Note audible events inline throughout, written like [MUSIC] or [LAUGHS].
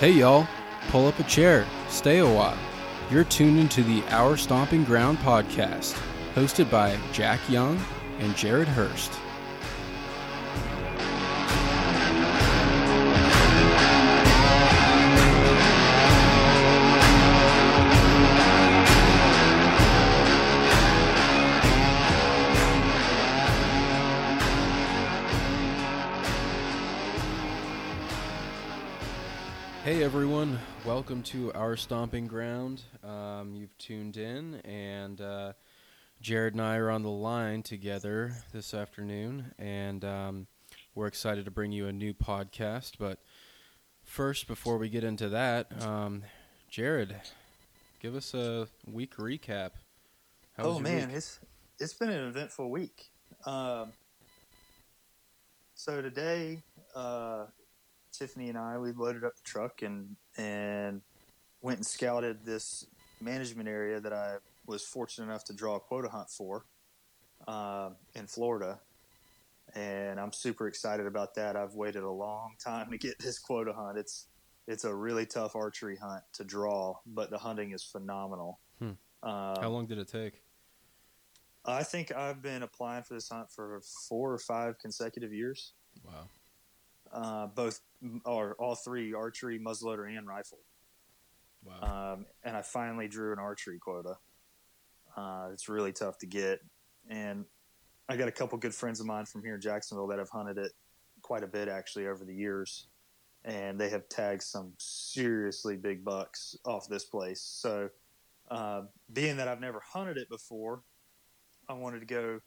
Hey y'all, pull up a chair, stay a while. You're tuned into the Our Stomping Ground podcast, hosted by Jack Young and Jared Hurst. Welcome to our stomping ground. Um, you've tuned in, and uh, Jared and I are on the line together this afternoon, and um, we're excited to bring you a new podcast. But first, before we get into that, um, Jared, give us a week recap. How oh man, week? it's it's been an eventful week. Um, so today, uh, Tiffany and I we loaded up the truck and and went and scouted this management area that I was fortunate enough to draw a quota hunt for um, in Florida, and I'm super excited about that. I've waited a long time to get this quota hunt. It's it's a really tough archery hunt to draw, but the hunting is phenomenal. Hmm. Um, How long did it take? I think I've been applying for this hunt for four or five consecutive years. Wow. Uh, both or all three archery, muzzleloader, and rifle. Wow. Um, and I finally drew an archery quota. Uh, it's really tough to get, and I got a couple good friends of mine from here in Jacksonville that have hunted it quite a bit actually over the years, and they have tagged some seriously big bucks off this place. So, uh, being that I've never hunted it before, I wanted to go,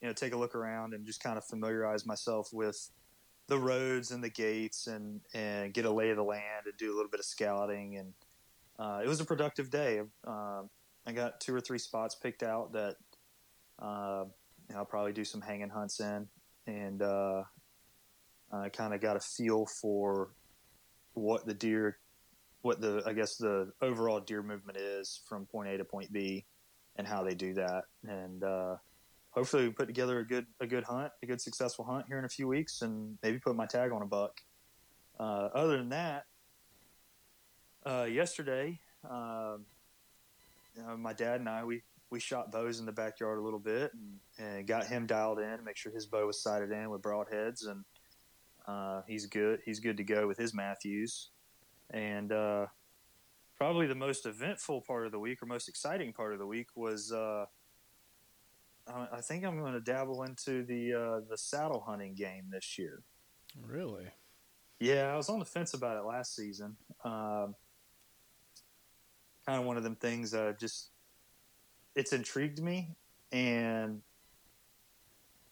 you know, take a look around and just kind of familiarize myself with the roads and the gates and and get a lay of the land and do a little bit of scouting and uh, it was a productive day. Um, I got two or three spots picked out that uh, I'll probably do some hanging hunts in, and uh, I kind of got a feel for what the deer, what the I guess the overall deer movement is from point A to point B, and how they do that. And uh, hopefully, we put together a good a good hunt, a good successful hunt here in a few weeks, and maybe put my tag on a buck. Uh, other than that, uh, yesterday, um, you know, my dad and I we we shot bows in the backyard a little bit and, and got him dialed in, make sure his bow was sighted in with broadheads, and uh, he's good. He's good to go with his Mathews. And uh, probably the most eventful part of the week, or most exciting part of the week, was uh, I I think I'm going to dabble into the uh, the saddle hunting game this year. Really? Yeah, I was on the fence about it last season. Um, kind of one of them things. Uh, just it's intrigued me, and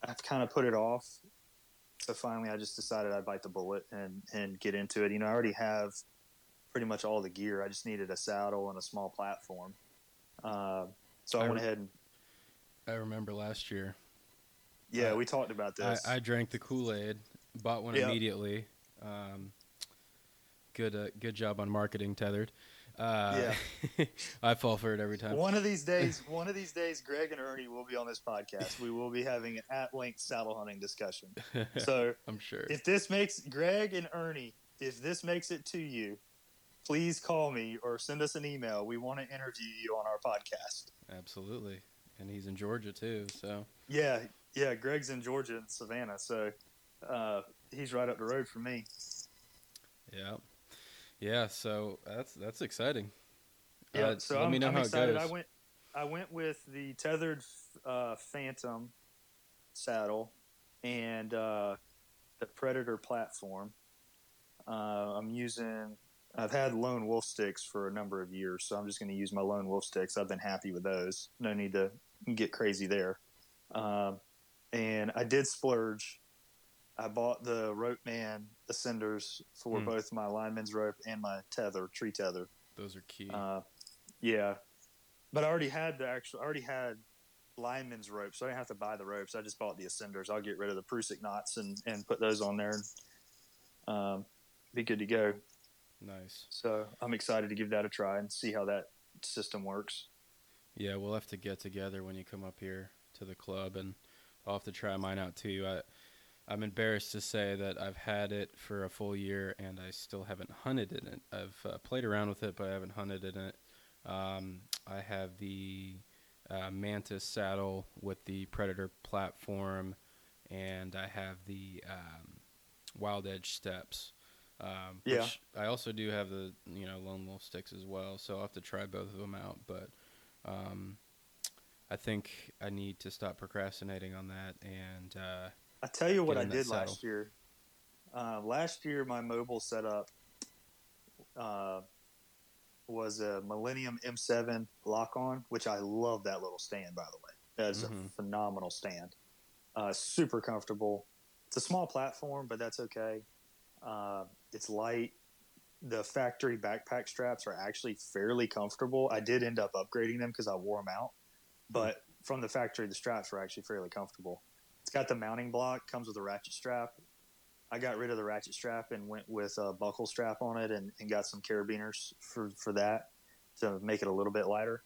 I've kind of put it off. So finally, I just decided I'd bite the bullet and and get into it. You know, I already have pretty much all the gear. I just needed a saddle and a small platform. Uh, so I, I went ahead and I remember last year. yeah, Uh, we talked about I, this. I drank the Kool Aid, bought one Yeah. immediately. Um, good, uh, good job on marketing, Tethrd. Uh, [LAUGHS] I fall for it every time. One of these [LAUGHS] days, one of these days, Greg and Ernie will be on this podcast. We will be having an at-length saddle hunting discussion. [LAUGHS] So, I'm sure. if this makes Greg and Ernie, if this makes it to you, please call me or send us an email. We want to interview you on our podcast. Absolutely, and he's in Georgia too. So Yeah, yeah. Greg's in Georgia and Savannah, so uh, he's right up the road from me. yeah, yeah. So that's that's exciting. Yeah, Uh, so let I'm, me know I'm how excited. it goes. I went, I went with the Tethrd uh, Phantom saddle and uh, the Predator platform. Uh, I'm using. I've had Lone Wolf sticks for a number of years, so I'm just going to use my Lone Wolf sticks. I've been happy with those. No need to get crazy there. Um, and I did splurge. I bought the Ropeman Ascenders for Hmm. both my lineman's rope and my tether, tree tether. Those are key. Uh, yeah, but I already had the actual. I already had lineman's ropes, so I didn't have to buy the ropes. I just bought the ascenders. I'll get rid of the Prusik knots and and put those on there, and um, be good to go. nice. So I'm excited to give that a try and see how that system works. Yeah, we'll have to get together when you come up here to the club, and I'll have to try mine out too. I I'm embarrassed to say that I've had it for a full year and I still haven't hunted in it. I've uh, played around with it, but I haven't hunted in it. Um, I have the uh, Mantis saddle with the Predator platform, and I have the um, Wild Edge steps. Um, Yeah. which I also do have the you know Lone Wolf sticks as well, so I'll have to try both of them out. But um, I think I need to stop procrastinating on that and. Uh, I tell you what I did saddle. last year. Uh, last year, my mobile setup uh, was a Millennium M7 lock on, which I love that little stand, by the way. That is Mhm. a phenomenal stand. Uh, super comfortable. It's a small platform, but that's okay. Uh, it's light. The factory backpack straps are actually fairly comfortable. I did end up upgrading them because I wore them out, hmm. but from the factory, the straps were actually fairly comfortable. It's got the mounting block, comes with a ratchet strap. I got rid of the ratchet strap and went with a buckle strap on it and, and got some carabiners for, for that to make it a little bit lighter.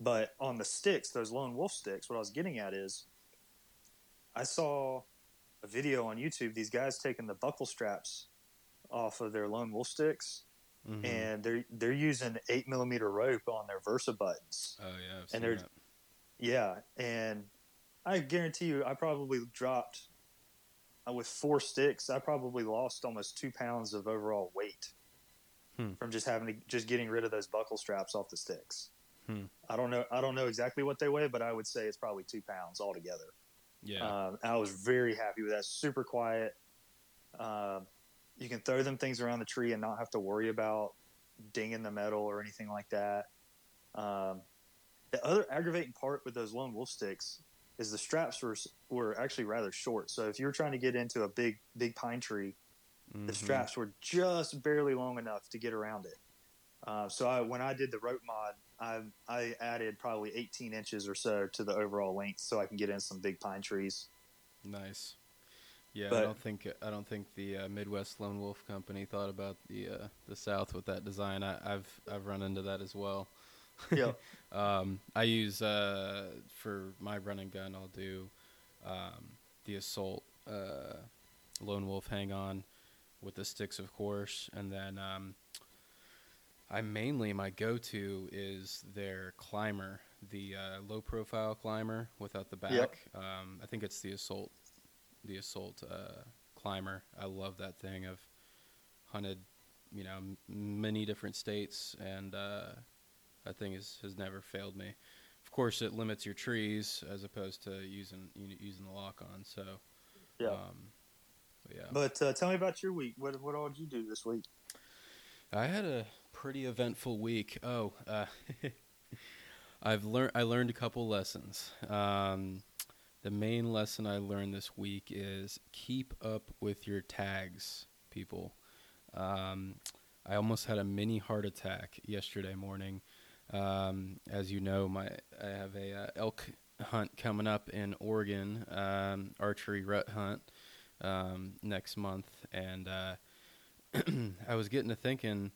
But on the sticks, those lone wolf sticks, what I was getting at is I saw a video on YouTube, these guys taking the buckle straps off of their lone wolf sticks mhm. and they're they're using eight millimeter rope on their Versa buttons. oh yeah, and they're- that. Yeah, and I guarantee you, I probably dropped uh, with four sticks. I probably lost almost two pounds of overall weight Hmm. from just having to just getting rid of those buckle straps off the sticks. Hmm. I don't know. I don't know exactly what they weigh, but I would say it's probably two pounds altogether. Yeah. Um, I was very happy with that. Super quiet. Um you can throw them things around the tree and not have to worry about dinging the metal or anything like that. Um, the other aggravating part with those lone wolf sticks is the straps were were actually rather short. So if you were trying to get into a big big pine tree, the Mhm. straps were just barely long enough to get around it. Uh, so I, when I did the rope mod, I I added probably 18 inches or so to the overall length, so I can get in some big pine trees. Nice. Yeah, I don't think I don't think the uh, Midwest Lone Wolf Company thought about the uh, the South with that design. I, I've I've run into that as well. Yeah. [LAUGHS] um, I use uh, for my running gun. I'll do um, the Assault uh, Lone Wolf hang on with the sticks, of course, and then um, I mainly my go-to is their climber, the uh, low-profile climber without the back. Yep. Um, I think it's the Assault, the Assault uh, climber. I love that thing. I've hunted, you know, m- many different states, and uh, that thing is, has never failed me. Of course, it limits your trees as opposed to using using the lock on. So, Yeah. um, but yeah. But uh, tell me about your week. What what all did you do this week? I had a pretty eventful week. Oh, uh, [LAUGHS] I've learned. I learned a couple lessons. Um, the main lesson I learned this week is keep up with your tags, people. Um, I almost had a mini heart attack yesterday morning. Um, as you know, my I have a uh, elk hunt coming up in Oregon, um, archery rut hunt um, next month, and uh, [CLEARS THROAT] I was getting to thinking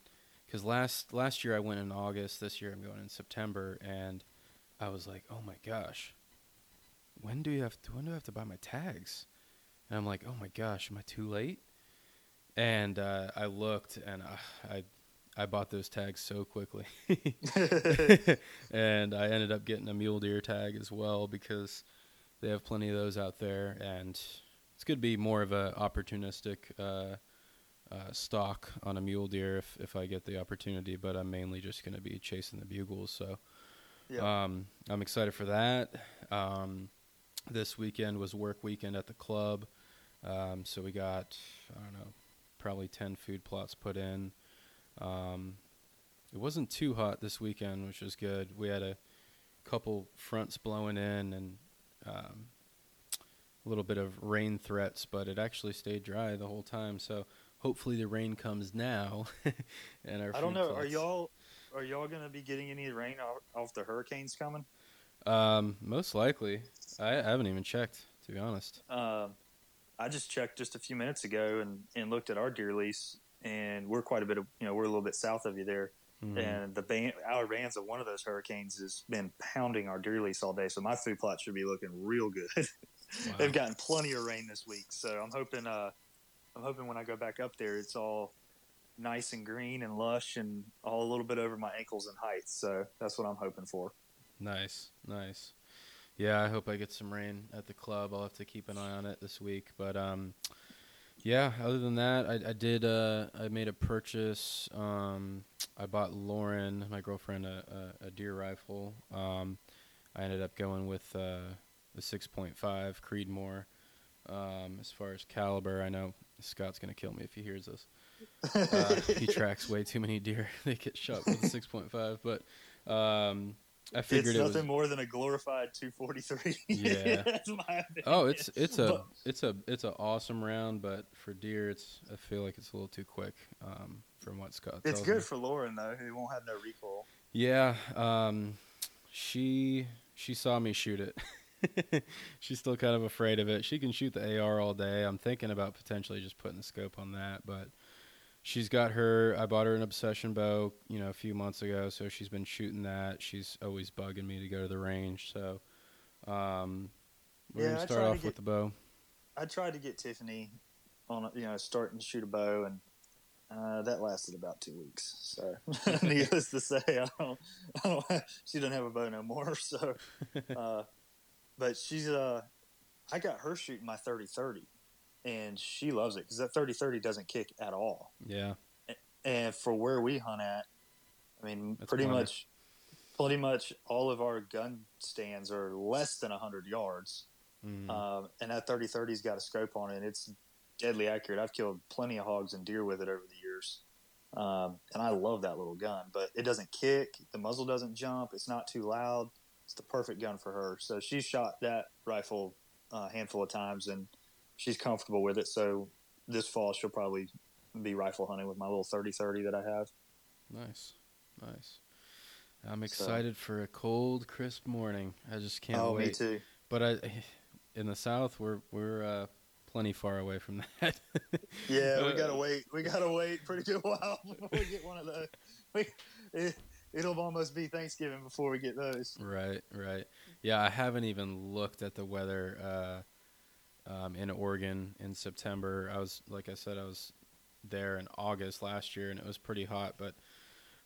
because last last year I went in August, this year I'm going in September, and I was like, oh my gosh, when do you have to, when do I have to buy my tags? And I'm like, oh my gosh, am I too late? And uh, I looked, and uh, I I bought those tags so quickly, [LAUGHS] [LAUGHS] and I ended up getting a mule deer tag as well because they have plenty of those out there, and it's going to be more of a opportunistic. Uh, uh, stock on a mule deer if, if I get the opportunity, but I'm mainly just going to be chasing the bugles. So Yeah. um, I'm excited for that. Um, this weekend was work weekend at the club, um, so we got I don't know probably ten food plots put in. Um, it wasn't too hot this weekend, which was good. We had a couple fronts blowing in and um, a little bit of rain threats, but it actually stayed dry the whole time. So hopefully the rain comes now. [LAUGHS] and our I don't know. Are y'all are y'all going to be getting any rain off, off the hurricanes coming? Um, most likely. I, I haven't even checked, to be honest. Um, I just checked just a few minutes ago and, and looked at our deer lease, and we're quite a bit of you know we're a little bit south of you there, Mhm. and the ban- our bands of one of those hurricanes has been pounding our deer lease all day. So my food plot should be looking real good. [LAUGHS] Wow. they've gotten plenty of rain this week. So I'm hoping, uh, I'm hoping when I go back up there, it's all nice and green and lush and all a little bit over my ankles in height. So that's what I'm hoping for. Nice, nice. Yeah, I hope I get some rain at the club. I'll have to keep an eye on it this week. But um, yeah. Other than that, I, I did. Uh, I made a purchase. Um, I bought Lauren, my girlfriend, a, a, a deer rifle. Um, I ended up going with uh, the 6.5 Creedmoor. Um, as far as caliber, I know Scott's gonna kill me if he hears this. Uh, he [LAUGHS] tracks way too many deer. [LAUGHS] they get shot with a 6.5, but um, I figured it's it nothing was. more than a glorified 243. [LAUGHS] Yeah. that's my opinion. Oh, it's it's a But- it's a it's a awesome round, but for deer, it's I feel like it's a little too quick. Um, from what Scott It's good me. for Lauren though, who won't have no recoil. Yeah, um, she she saw me shoot it. [LAUGHS] She's still kind of afraid of it. She can shoot the AR all day. I'm thinking about potentially just putting the scope on that, but she's got her. I bought her an obsession bow, you know, a few months ago, so she's been shooting that. She's always bugging me to go to the range, so um, we're Yeah, gonna start off with the bow. I tried to get Tiffany on, a, you know, starting to shoot a bow, and uh, that lasted about two weeks. So, [LAUGHS] [LAUGHS] needless to say, I don't, I don't, she doesn't have a bow no more. [LAUGHS] So, uh, but she's, uh, I got her shooting my 30-30, and she loves it because that 30-30 doesn't kick at all. Yeah, And for where we hunt at, I mean, That's pretty plenty. much, pretty much all of our gun stands are less than hundred yards. mm, Um, and that 30 30's got a scope on it. And it's deadly accurate. I've killed plenty of hogs and deer with it over the years. Um, and I love that little gun, but it doesn't kick. The muzzle doesn't jump. It's not too loud. It's the perfect gun for her. So she's shot that rifle a handful of times and she's comfortable with it. So this fall she'll probably be rifle hunting with my little 30 30 that I have. nice, nice. I'm excited for a cold, crisp morning. I just can't oh, wait. me too. But I, [SIGHS] in the south, we're we're uh, plenty far away from [LAUGHS] that. Yeah, we gotta wait. We gotta wait pretty good while [LAUGHS] before we get one of those. We, it, it'll almost be Thanksgiving before we get those. Right, right. Yeah, I haven't even looked at the weather uh, um, in Oregon in September. I was, like I said, I was there in August last year, and it was pretty hot. But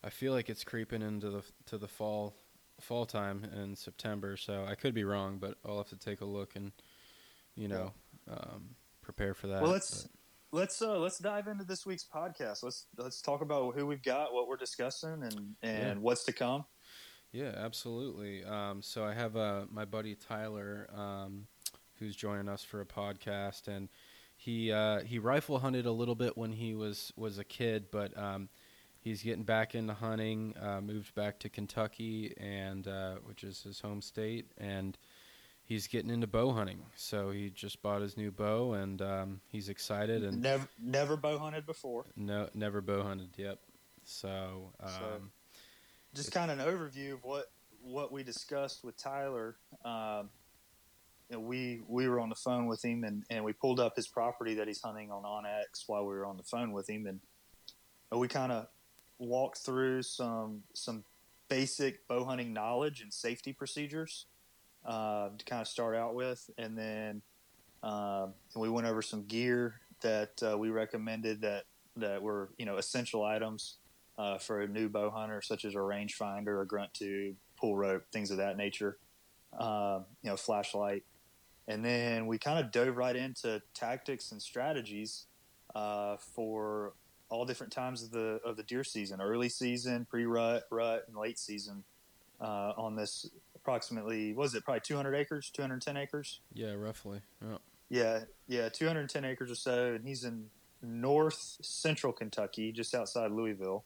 I feel like it's creeping into the to the fall fall time in September. So I could be wrong, but I'll have to take a look and you know um, prepare for that. Well, let's but- let's uh, let's dive into this week's podcast. Let's let's talk about who we've got, what we're discussing, and and Yeah. what's to come. Yeah, absolutely. Um, so I have uh, my buddy Tyler, um, who's joining us for a podcast, and he uh, he rifle hunted a little bit when he was was a kid, but um, he's getting back into hunting. Uh, moved back to Kentucky, and uh, which is his home state, and he's getting into bow hunting. So he just bought his new bow, and um, he's excited. And Never never bow hunted before. no, never bow hunted. Yep. So. Um, So- Just kind of an overview of what what we discussed with Tyler. Um, you know, we we were on the phone with him, and, and we pulled up his property that he's hunting on onX while we were on the phone with him, and we kind of walked through some some basic bow hunting knowledge and safety procedures uh, to kind of start out with, and then um, we went over some gear that uh, we recommended that that were you know essential items uh, for a new bow hunter, such as a rangefinder, a grunt tube, pull rope, things of that nature. Um, you know, flashlight, and then we kind of dove right into tactics and strategies uh, for all different times of the of the deer season, early season, pre rut, rut, and late season. Uh, on this approximately, was it probably 200 acres, 210 acres? yeah, roughly. Yeah. Yeah, yeah, 210 acres or so, and he's in north central Kentucky, just outside Louisville.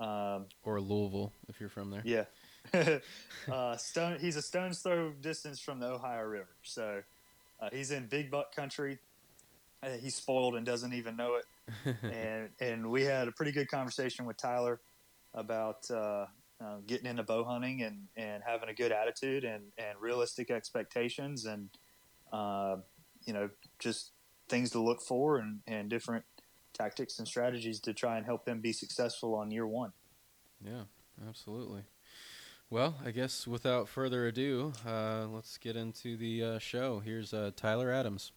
Um, Or Louisville, if you're from there. yeah, [LAUGHS] uh, stone. He's a stone's throw distance from the Ohio River, so uh, he's in big buck country. Uh, he's spoiled and doesn't even know it. [LAUGHS] and and we had a pretty good conversation with Tyler about uh, uh, getting into bow hunting and, and having a good attitude and, and realistic expectations and uh, you know just things to look for and, and different tactics and strategies to try and help them be successful on year one. Yeah, absolutely. Well, I guess without further ado, uh, let's get into the uh, show. Here's uh, Tyler Adams.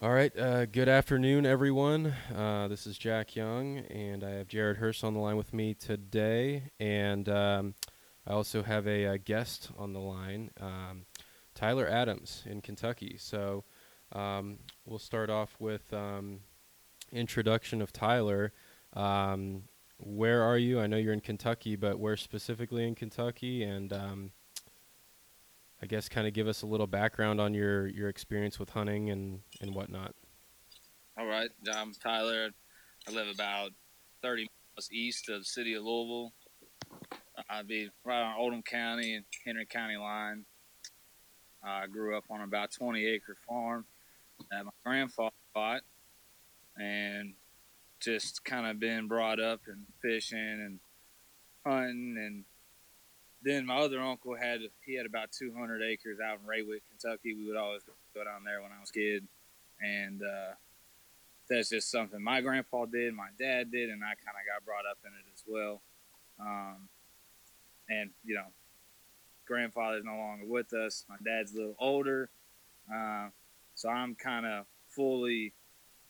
All right. Uh, good afternoon, everyone. Uh, this is Jack Young, and I have Jared Hurst on the line with me today. And um, I also have a, a, guest on the line, um, Tyler Adams in Kentucky. So um, we'll start off with um, introduction of Tyler. Um, where are you? I know you're in Kentucky, but where specifically in Kentucky? And um, I guess kind of give us a little background on your, your experience with hunting and, and whatnot. All right. I'm Tyler. I live about 30 miles east of the city of Louisville. I'd be right on Oldham County and Henry County line. I grew up on about 20 acre farm that my grandfather bought and just kind of been brought up in fishing and hunting and then my other uncle had he had about 200 acres out in Raywick, Kentucky. We would always go down there when I was a kid, and uh, that's just something my grandpa did, my dad did, and I kind of got brought up in it as well. Um, and you know, grandfather's no longer with us. My dad's a little older, uh, so I'm kind of fully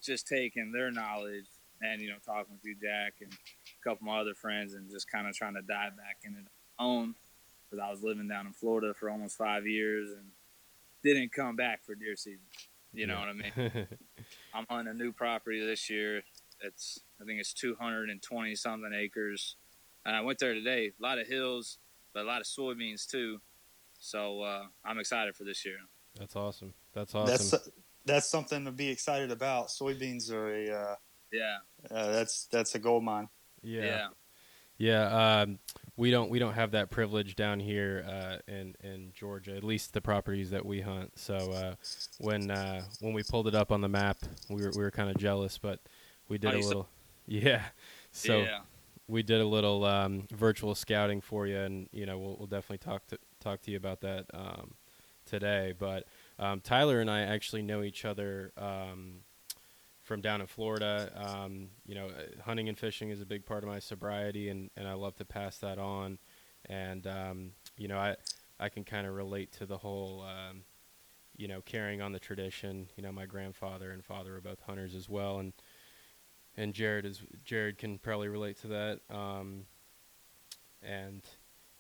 just taking their knowledge and you know talking with you, Jack, and a couple of my other friends, and just kind of trying to dive back into it own because I was living down in Florida for almost five years and didn't come back for deer season. You know what I mean? [LAUGHS] I'm on a new property this year. It's I think it's 220 something acres. And I went there today. A lot of hills, but a lot of soybeans too. So uh, I'm excited for this year. That's awesome. That's awesome. That's that's something to be excited about. Soybeans are a uh, yeah. Uh, that's that's a gold mine. Yeah. Yeah. Yeah. Um, we don't we don't have that privilege down here uh, in in Georgia. At least the properties that we hunt. So uh, when uh, when we pulled it up on the map, we were we were kind of jealous, but we did a little. [LAUGHS] Yeah. So yeah. we did a little um, virtual scouting for you, and you know we'll we'll definitely talk to talk to you about that um, today. But um, Tyler and I actually know each other um, from down in Florida. Um, you know, hunting and fishing is a big part of my sobriety, and, and I love to pass that on. And um, you know, I I can kind of relate to the whole, um, you know, carrying on the tradition. You know, my grandfather and father are both hunters as well, and and Jared is Jared can probably relate to that. Um, and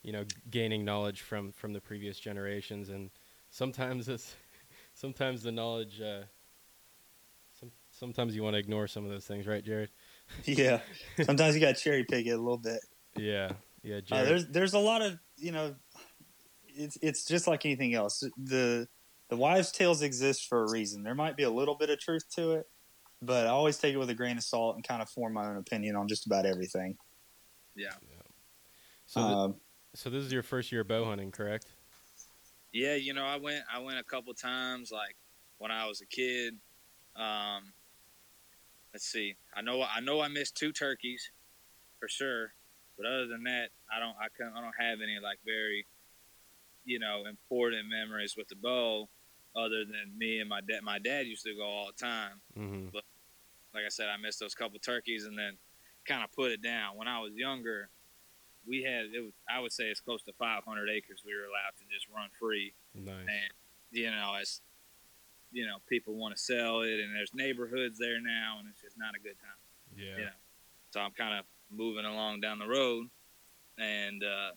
you know, gaining knowledge from from the previous generations, and sometimes it's [LAUGHS] sometimes the knowledge. Uh, sometimes you want to ignore some of those things, right, Jared? [LAUGHS] yeah. Sometimes you got to cherry pick it a little bit. Yeah. Yeah. Uh, there's there's a lot of you know, it's it's just like anything else. The the wives' tales exist for a reason. There might be a little bit of truth to it, but I always take it with a grain of salt and kind of form my own opinion on just about everything. Yeah. yeah. So, um, th- so this is your first year bow hunting, correct? Yeah, you know, I went I went a couple times, like when I was a kid. Um, let's see. I know I know I missed two turkeys for sure, but other than that, I don't I can I don't have any like very you know important memories with the bow other than me and my dad. My dad used to go all the time, mm-hmm. but like I said, I missed those couple turkeys and then kind of put it down. When I was younger, we had it was I would say it's close to 500 acres we were allowed to just run free. Nice. And you know, as you know people want to sell it, and there's neighborhoods there now, and it's just not a good time. Yeah. You know? So I'm kind of moving along down the road, and uh,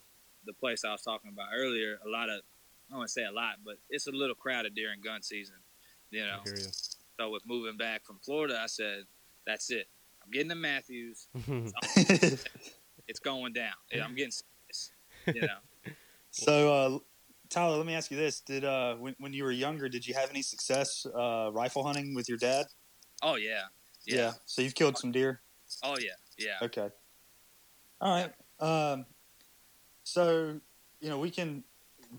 the place I was talking about earlier, a lot of I don't want to say a lot, but it's a little crowded during gun season. You know. You. So with moving back from Florida, I said, "That's it. I'm getting to Mathews. [LAUGHS] it's going down. I'm getting serious. You know." [LAUGHS] So uh, Tyler, let me ask you this: Did uh, when when you were younger, did you have any success uh, rifle hunting with your dad? Oh yeah. yeah, yeah. So you've killed some deer. Oh yeah, yeah. Okay. All right. Um, so you know we can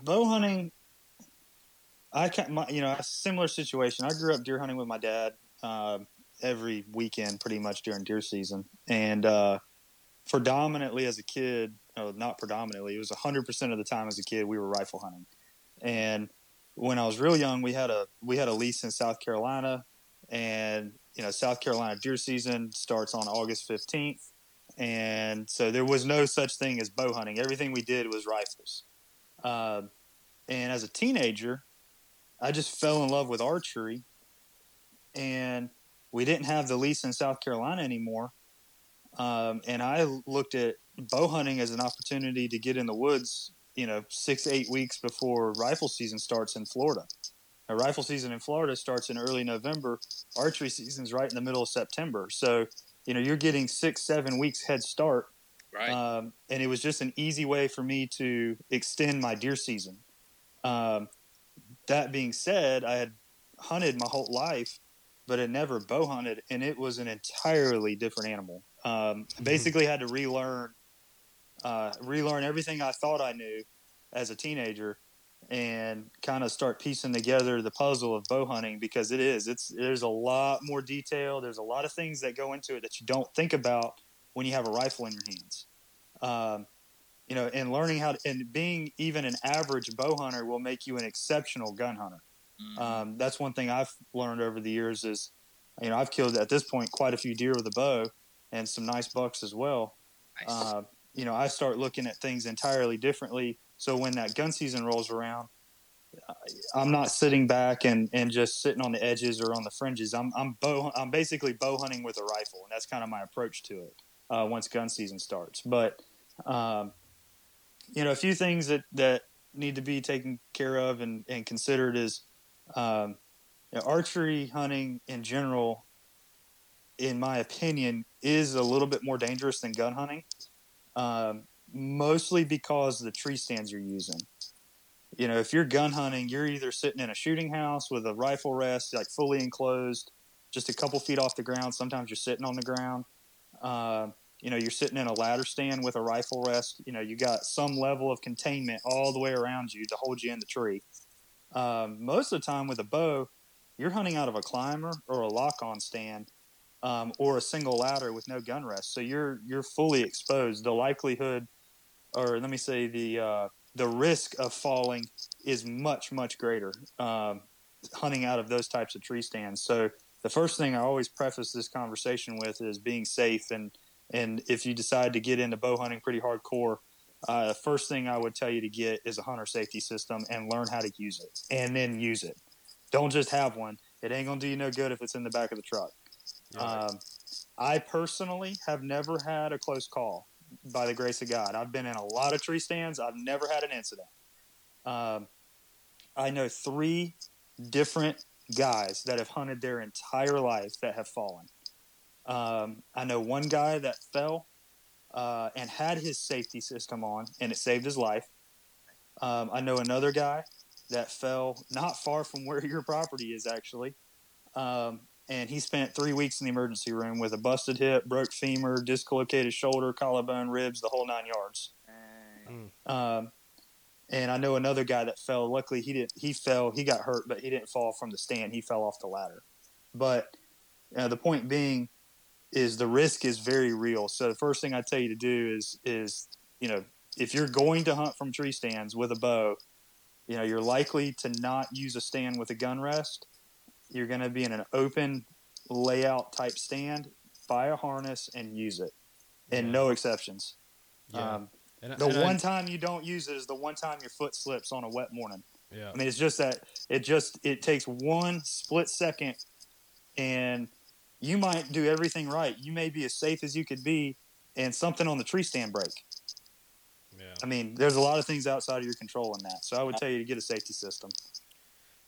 bow hunting. I can my, you know a similar situation. I grew up deer hunting with my dad uh, every weekend, pretty much during deer season, and uh, predominantly as a kid, no, not predominantly. It was 100% of the time as a kid we were rifle hunting. And when I was real young, we had a we had a lease in South Carolina, and you know South Carolina deer season starts on August 15th, and so there was no such thing as bow hunting. Everything we did was rifles. Uh, and as a teenager, I just fell in love with archery, and we didn't have the lease in South Carolina anymore. Um, and I looked at bow hunting as an opportunity to get in the woods, you know, six, eight weeks before rifle season starts in Florida. A rifle season in Florida starts in early November. Archery season's right in the middle of September. So, you know, you're getting six, seven weeks head start. Right. Um, and it was just an easy way for me to extend my deer season. Um, that being said, I had hunted my whole life, but had never bow hunted, and it was an entirely different animal. Um, I basically had to relearn, uh, relearn everything I thought I knew as a teenager, and kind of start piecing together the puzzle of bow hunting because it is. It's there's a lot more detail. There's a lot of things that go into it that you don't think about when you have a rifle in your hands. Um, you know, and learning how to, and being even an average bow hunter will make you an exceptional gun hunter. Mhm. Um, that's one thing I've learned over the years is, you know, I've killed at this point quite a few deer with a bow and some nice bucks as well. nice. Uh, you know, I start looking at things entirely differently. So when that gun season rolls around, I'm not sitting back and, and just sitting on the edges or on the fringes. I'm I'm bow I'm basically bow hunting with a rifle, and that's kind of my approach to it. Uh, once gun season starts, but um, you know, a few things that that need to be taken care of and, and considered is um, you know, archery hunting in general. In my opinion, is a little bit more dangerous than gun hunting um, mostly because the tree stands you're using. You know, if you're gun hunting, you're either sitting in a shooting house with a rifle rest, like fully enclosed, just a couple feet off the ground. Sometimes you're sitting on the ground. Uh, you know, you're sitting in a ladder stand with a rifle rest. You know, you got some level of containment all the way around you to hold you in the tree. Um, most of the time with a bow, you're hunting out of a climber or a lock-on stand um, or a single ladder with no gun rest. So you're you're fully exposed. The likelihood, or let me say the uh, the risk of falling is much much greater um, hunting out of those types of tree stands. So the first thing I always preface this conversation with is being safe and and if you decide to get into bow hunting pretty hardcore. Uh, the first thing I would tell you to get is a hunter safety system and learn how to use it, and then use it. Don't just have one. It ain't gonna do you no good if it's in the back of the truck. Um, I personally have never had a close call by the grace of God. I've been in a lot of tree stands. I've never had an incident. Um, I know three different guys that have hunted their entire life that have fallen. Um, I know one guy that fell uh, and had his safety system on, and it saved his life. Um, I know another guy that fell not far from [LAUGHS] where your property is, actually. Um, and he spent three weeks in the emergency room with a busted hip, broke femur, dislocated shoulder, collarbone, ribs, the whole nine yards. Dang. Um, and I know another guy that fell. Luckily, he didn't. He fell. He got hurt, but he didn't fall from the stand. He fell off the ladder. But uh, the point being is the risk is very real. So the first thing I tell you to do is is you know if you're going to hunt from tree stands with a bow, you know you're likely to not use a stand with a gun rest. You're going to be in an open layout type stand. Buy a harness and use it, and Yeah. no exceptions. Yeah. Um, And- the and I- one time you don't use it is the one time your foot slips on a wet morning. yeah. I mean, it's just that it just it takes one split second, and you might do everything right. You may be as safe as you could be, and something on the tree stand break. yeah. I mean, there's a lot of things outside of your control in that. So I would tell you to get a safety system.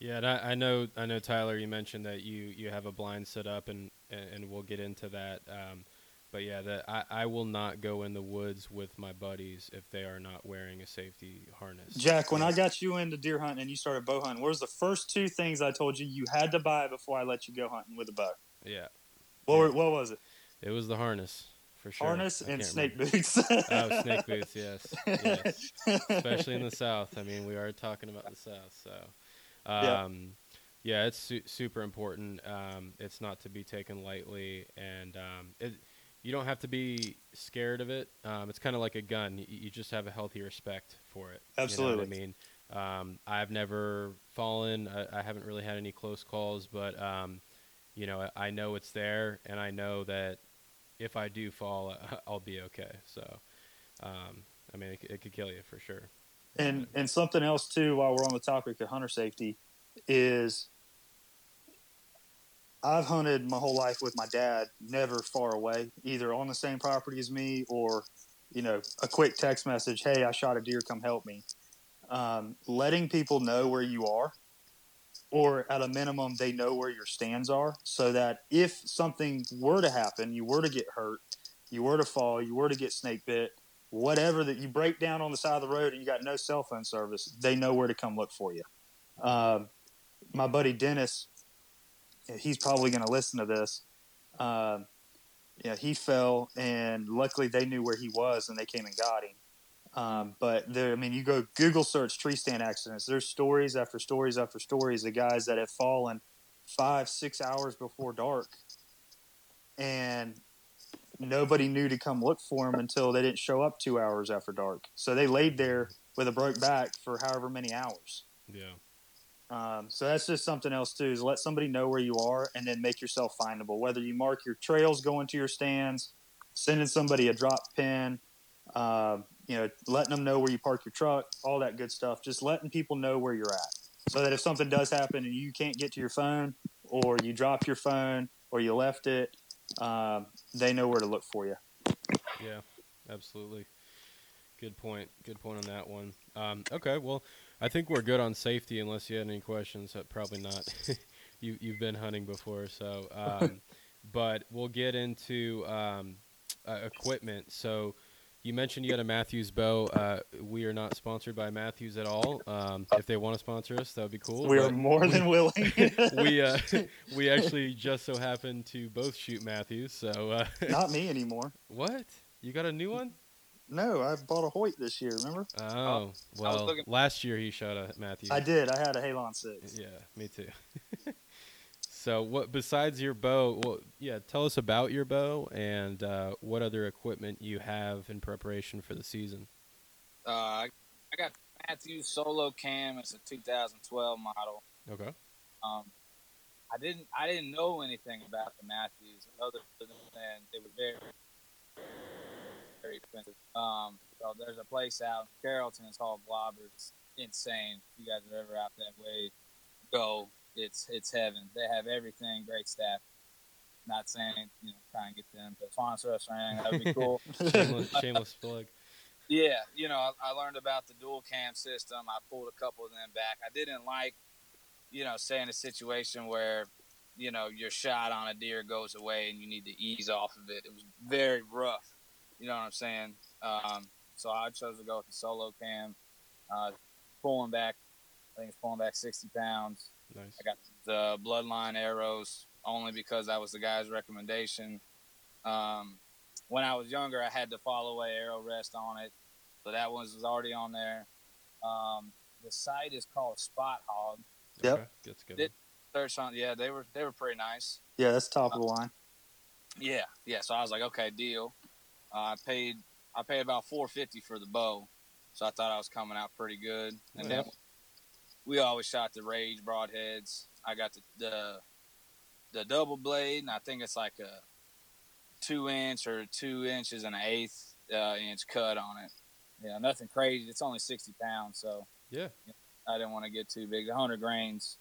Yeah, and I, I know. I know, Tyler. You mentioned that you you have a blind set up, and and, we'll get into that. Um, but yeah, that I, I will not go in the woods with my buddies if they are not wearing a safety harness. Jack, when I got you into deer hunting and you started bow hunting, what was the first two things I told you you had to buy before I let you go hunting with a bow? yeah, What, Yeah. were, what was it? it was the harness for sure. Harness I and snake remember. boots. Oh, snake boots. Yes, yes. [LAUGHS] especially in the south. I mean, we are talking about the south, so. Um, yeah, it's su- super important. Um, it's not to be taken lightly, and um, it, you don't have to be scared of it. Um, it's kind of like a gun; you, you just have a healthy respect for it. You know Absolutely. I mean, um, I've never fallen. I, I haven't really had any close calls, but um, you know, I, I know it's there, and I know that if I do fall, [LAUGHS] I'll be okay. So. Um, I mean, it, it could kill you for sure. And and something else too, while we're on the topic of hunter safety, is I've hunted my whole life with my dad, never far away, either on the same property as me or, you know, a quick text message, "Hey, I shot a deer, come help me." Um, letting people know where you are, or at a minimum, they know where your stands are, so that if something were to happen, you were to get hurt, you were to fall, you were to get snake bit, whatever that you break down on the side of the road and you got no cell phone service, they know where to come look for you. Um, my buddy Dennis, he's probably going to listen to this. Um, yeah, he fell, and luckily they knew where he was, and they came and got him. Um, but there, I mean, you go Google search tree stand accidents. There's stories after stories after stories of guys that have fallen five, six hours before dark, and nobody knew to come look for them until they didn't show up two hours after dark. So they laid there with a broke back for however many hours. Yeah. Um, so that's just something else too. Is let somebody know where you are, and then make yourself findable. Whether you mark your trails going to your stands, sending somebody a drop pin, um, you know, letting them know where you park your truck, all that good stuff. Just letting people know where you're at, so that if something does happen and you can't get to your phone, or you drop your phone, or you left it, um, they know where to look for you. Yeah, absolutely. Good point. Good point on that one. Um, okay, well, I think we're good on safety. Unless you had any questions, uh, probably not. [LAUGHS] you you've been hunting before, so. Um, [LAUGHS] but we'll get into um, uh, equipment. So. You mentioned you had a Mathews bow. Uh, we are not sponsored by Mathews at all. Um, if they want to sponsor us, that would be cool. We are more than willing. [LAUGHS] we uh, [LAUGHS] we actually just so happened to both shoot Mathews. So uh, [LAUGHS] Not me anymore. what? You got a new one? No, I bought a Hoyt this year. Remember? Oh, well, looking- last year he shot a Mathews. I did. I had a Halon six. Yeah, me too. So, what besides your bow? Well, yeah, tell us about your bow and uh, what other equipment you have in preparation for the season. Uh, I got Mathews Solo Cam. It's a 2012 model. Okay. Um, I didn't I didn't know anything about the Mathews other than they were very very expensive. Um, so there's a place out in Carrollton. It's called Blobber. It's insane. If you guys are ever out that way, go. It's it's heaven. They have everything. Great staff. Not saying you know try and get them to sponsor us or anything. That would be [LAUGHS] cool. Shameless, shameless plug. Yeah, you know, I, I learned about the dual cam system. I pulled a couple of them back. I didn't like, you know, saying a situation where, you know, your shot on a deer goes away and you need to ease off of it. It was very rough. You know what I'm saying? Um, so I chose to go with the solo cam, uh, pulling back. I think it's pulling back 60 pounds. Nice. I got the Bloodline arrows only because that was the guy's recommendation. Um, when I was younger, I had the fall away arrow rest on it, so that one was already on there. Um, the sight is called Spot Hog. Yep. Okay, That's a good. Did- Search on, yeah, they were they were pretty nice. Yeah, that's top of the line. Yeah, yeah. So I was like, okay, deal. Uh, I paid I paid about four fifty for the bow, so I thought I was coming out pretty good. And Yeah. then we always shot the Rage broadheads. I got the, the the double blade, and I think it's like a two inch or two inches and an eighth uh, inch cut on it. Yeah, nothing crazy. It's only sixty pounds, so Yeah, I didn't want to get too big. hundred grains.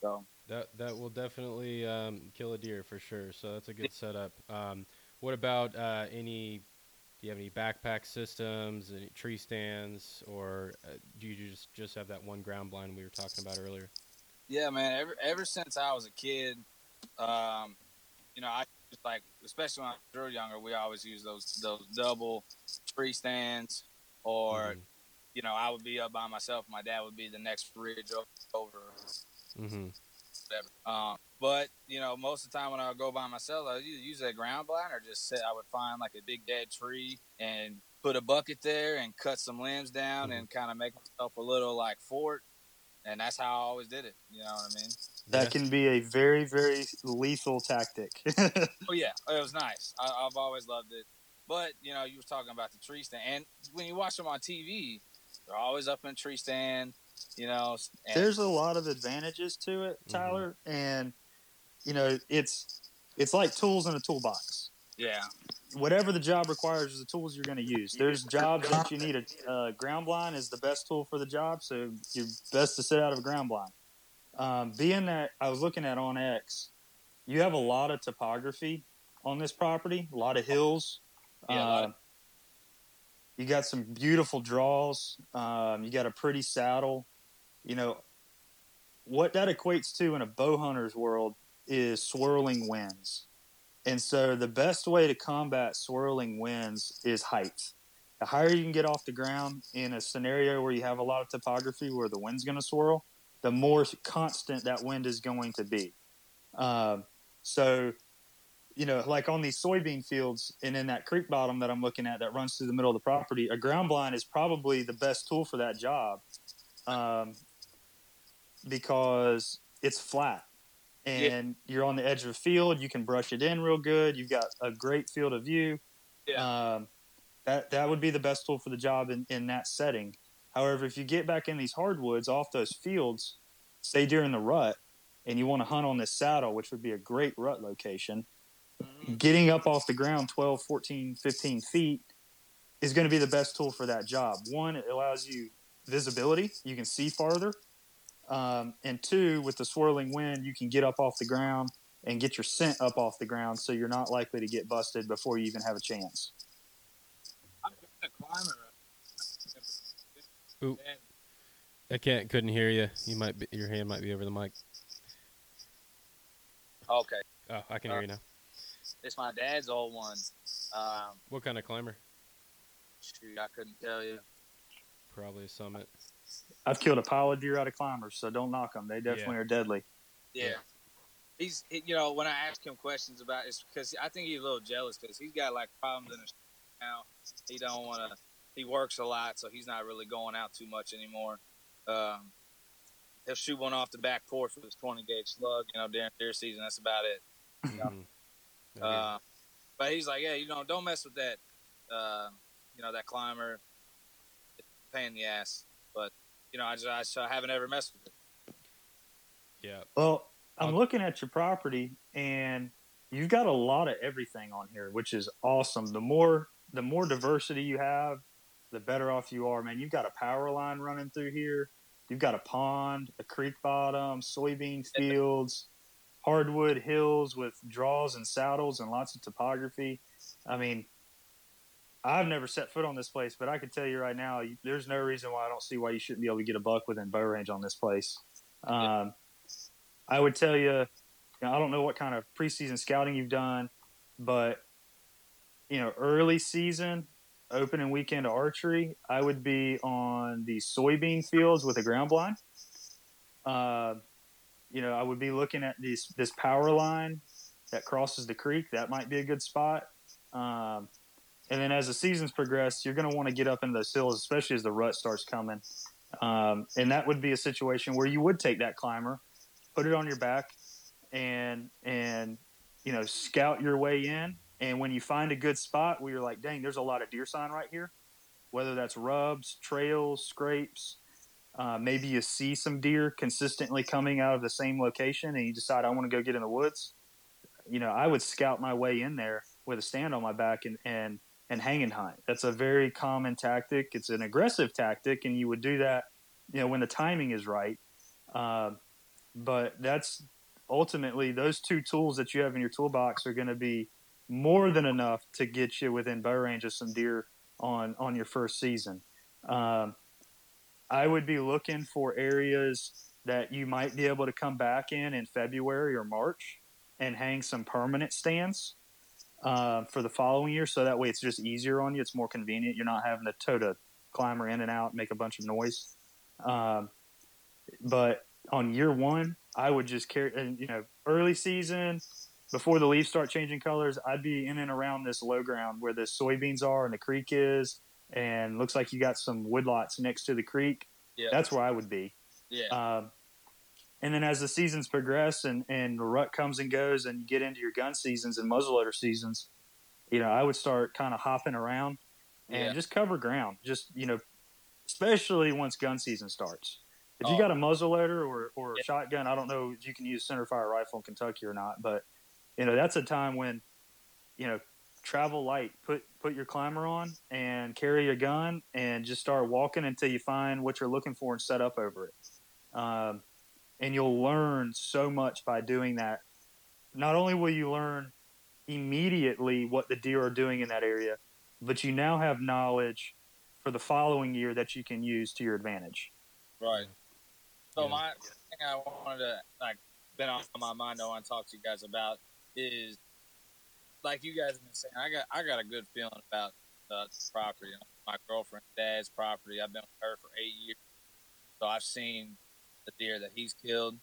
So that that will definitely um, kill a deer for sure. So that's a good setup. Um, what about uh, any? Do you have any backpack systems, any tree stands, or uh, do you just just have that one ground blind we were talking about earlier? Yeah, man. Ever ever since I was a kid, um, you know, I just like, especially when I was younger, we always use those those double tree stands, or Mhm. you know, I would be up by myself. My dad would be the next ridge o- over, Mm-hmm. Whatever. Um, but you know, most of the time when I would go by myself, I would use a ground blind or just sit. I would find like a big dead tree and put a bucket there and cut some limbs down Mhm. and kind of make myself a little like fort. And that's how I always did it. You know what I mean? That can be a very, very lethal tactic. [LAUGHS] Oh yeah, it was nice. I, I've always loved it. But you know, you were talking about the tree stand, and when you watch them on TV, they're always up in a tree stand. You know, and, There's a lot of advantages to it, Mhm. Tyler, and you know it's it's like tools in a toolbox. yeah, whatever the job requires is the tools you're going to use. There's jobs that you need a uh, ground blind is the best tool for the job, so you're best to sit out of a ground blind. Um, being that I was looking at onX you have a lot of topography on this property, a lot of hills. Yeah, a lot of- Uh, you got some beautiful draws. Um, you got a pretty saddle. You know what that equates to in a bow hunter's world is swirling winds. And so the best way to combat swirling winds is height. The higher you can get off the ground in a scenario where you have a lot of topography where the wind's going to swirl, the more constant that wind is going to be. Um, so, you know, like on these soybean fields and in that creek bottom that I'm looking at that runs through the middle of the property, a ground blind is probably the best tool for that job um, because it's flat and you're on the edge of a field. You can brush it in real good. You've got a great field of view. Um, that that would be the best tool for the job in, in that setting. However, if you get back in these hardwoods off those fields, say during the rut, and you want to hunt on this saddle, which would be a great rut location, getting up off the ground 12, 14, 15 feet is going to be the best tool for that job. One, it allows you visibility, you can see farther. Um, and two, with the swirling wind, you can get up off the ground and get your scent up off the ground so you're not likely to get busted before you even have a chance. I've been a climber. Ooh. I can't couldn't hear you. You might be, your hand might be over the mic. Okay, Oh, I can hear you now. It's my dad's old one. Um, What kind of climber? shoot, I couldn't tell you. Probably a summit. I've killed a pile of deer out of climbers, so don't knock them. They definitely Yeah. are deadly. Yeah. Yeah. He's, he, you know, when I ask him questions about it, because I think he's a little jealous because he's got like problems in his now. He don't want to. He works a lot, so he's not really going out too much anymore. Um, he'll shoot one off the back porch with his 20 gauge slug, you know, during deer season. That's about it. Mhm. Okay. Uh, but he's like, yeah, you know, don't mess with that. Uh, you know, that climber. It's a pain in the ass. But you know, I just, I just haven't ever messed with it. yeah. Well, I'm I'll- looking at your property, and you've got a lot of everything on here, which is awesome. The more the more diversity you have, the better off you are, man. You've got a power line running through here. You've got a pond, a creek bottom, soybean fields, hardwood hills with draws and saddles and lots of topography. I mean, I've never set foot on this place, but I can tell you right now, you, there's no reason why I don't see why you shouldn't be able to get a buck within bow range on this place. Um, I would tell you, you know, I don't know what kind of preseason scouting you've done, but you know, early season, opening weekend of archery, I would be on the soybean fields with a ground blind. Uh, you know, I would be looking at this this power line that crosses the creek. That might be a good spot. Um, and then as the seasons progress, you're going to want to get up into those hills, especially as the rut starts coming. Um, and that would be a situation where you would take that climber, put it on your back, and and you know scout your way in. And when you find a good spot where you're like, dang, there's a lot of deer sign right here, whether that's rubs, trails, scrapes, uh, maybe you see some deer consistently coming out of the same location, and you decide I want to go get in the woods. You know, I would scout my way in there with a stand on my back and and and hang and hunt. That's a very common tactic. It's an aggressive tactic, and you would do that, you know, when the timing is right. Um, but that's ultimately those two tools that you have in your toolbox are going to be more than enough to get you within bow range of some deer on on your first season. Um, I would be looking for areas that you might be able to come back in in February or March and hang some permanent stands uh, for the following year. So that way it's just easier on you. It's more convenient. You're not having to tow the climber in and out, make a bunch of noise. Um, but on year one, I would just carry, and you know, early season before the leaves start changing colors, I'd be in and around this low ground where the soybeans are and the creek is, and looks like you got some woodlots next to the creek. Yeah. That's where I would be. Yeah. Um, and then as the seasons progress and, and the rut comes and goes and you get into your gun seasons and muzzleloader seasons, you know, I would start kind of hopping around and Yeah. just cover ground. Just, you know, especially once gun season starts. If you Oh. got a muzzleloader or, or a Yeah. shotgun, I don't know if you can use center fire rifle in Kentucky or not, but, you know, that's a time when, you know, travel light. Put put your climber on and carry a gun and just start walking until you find what you're looking for and set up over it. Um, and you'll learn so much by doing that. Not only will you learn immediately what the deer are doing in that area, but you now have knowledge for the following year that you can use to your advantage. Right. So Yeah. my thing I wanted to like been on my mind I want to talk to you guys about is like you guys have been saying, I got I got a good feeling about uh, this property. You know, my girlfriend's dad's property. I've been with her for eight years, so I've seen the deer that he's killed,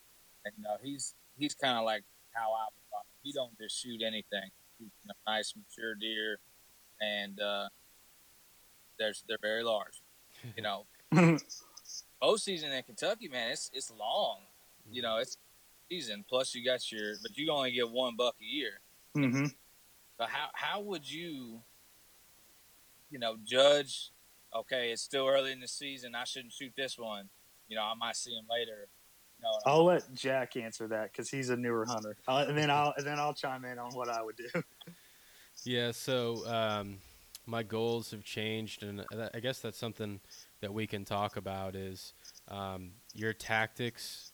and you know he's he's kind of like how I was. He don't just shoot anything. He's a nice mature deer, and uh, they're they're very large. You know, [LAUGHS] bow season in Kentucky, man, it's it's long. You know, it's season. Plus, you got your, but you only get one buck a year. hmm So how how would you, you know, judge? Okay, it's still early in the season. I shouldn't shoot this one. You know, I might see him later. You know, I'll let Jack answer that because he's a newer hunter, uh, and then I'll and then I'll chime in on what I would do. [LAUGHS] Yeah, so um, my goals have changed, and I guess that's something that we can talk about. Is um, your tactics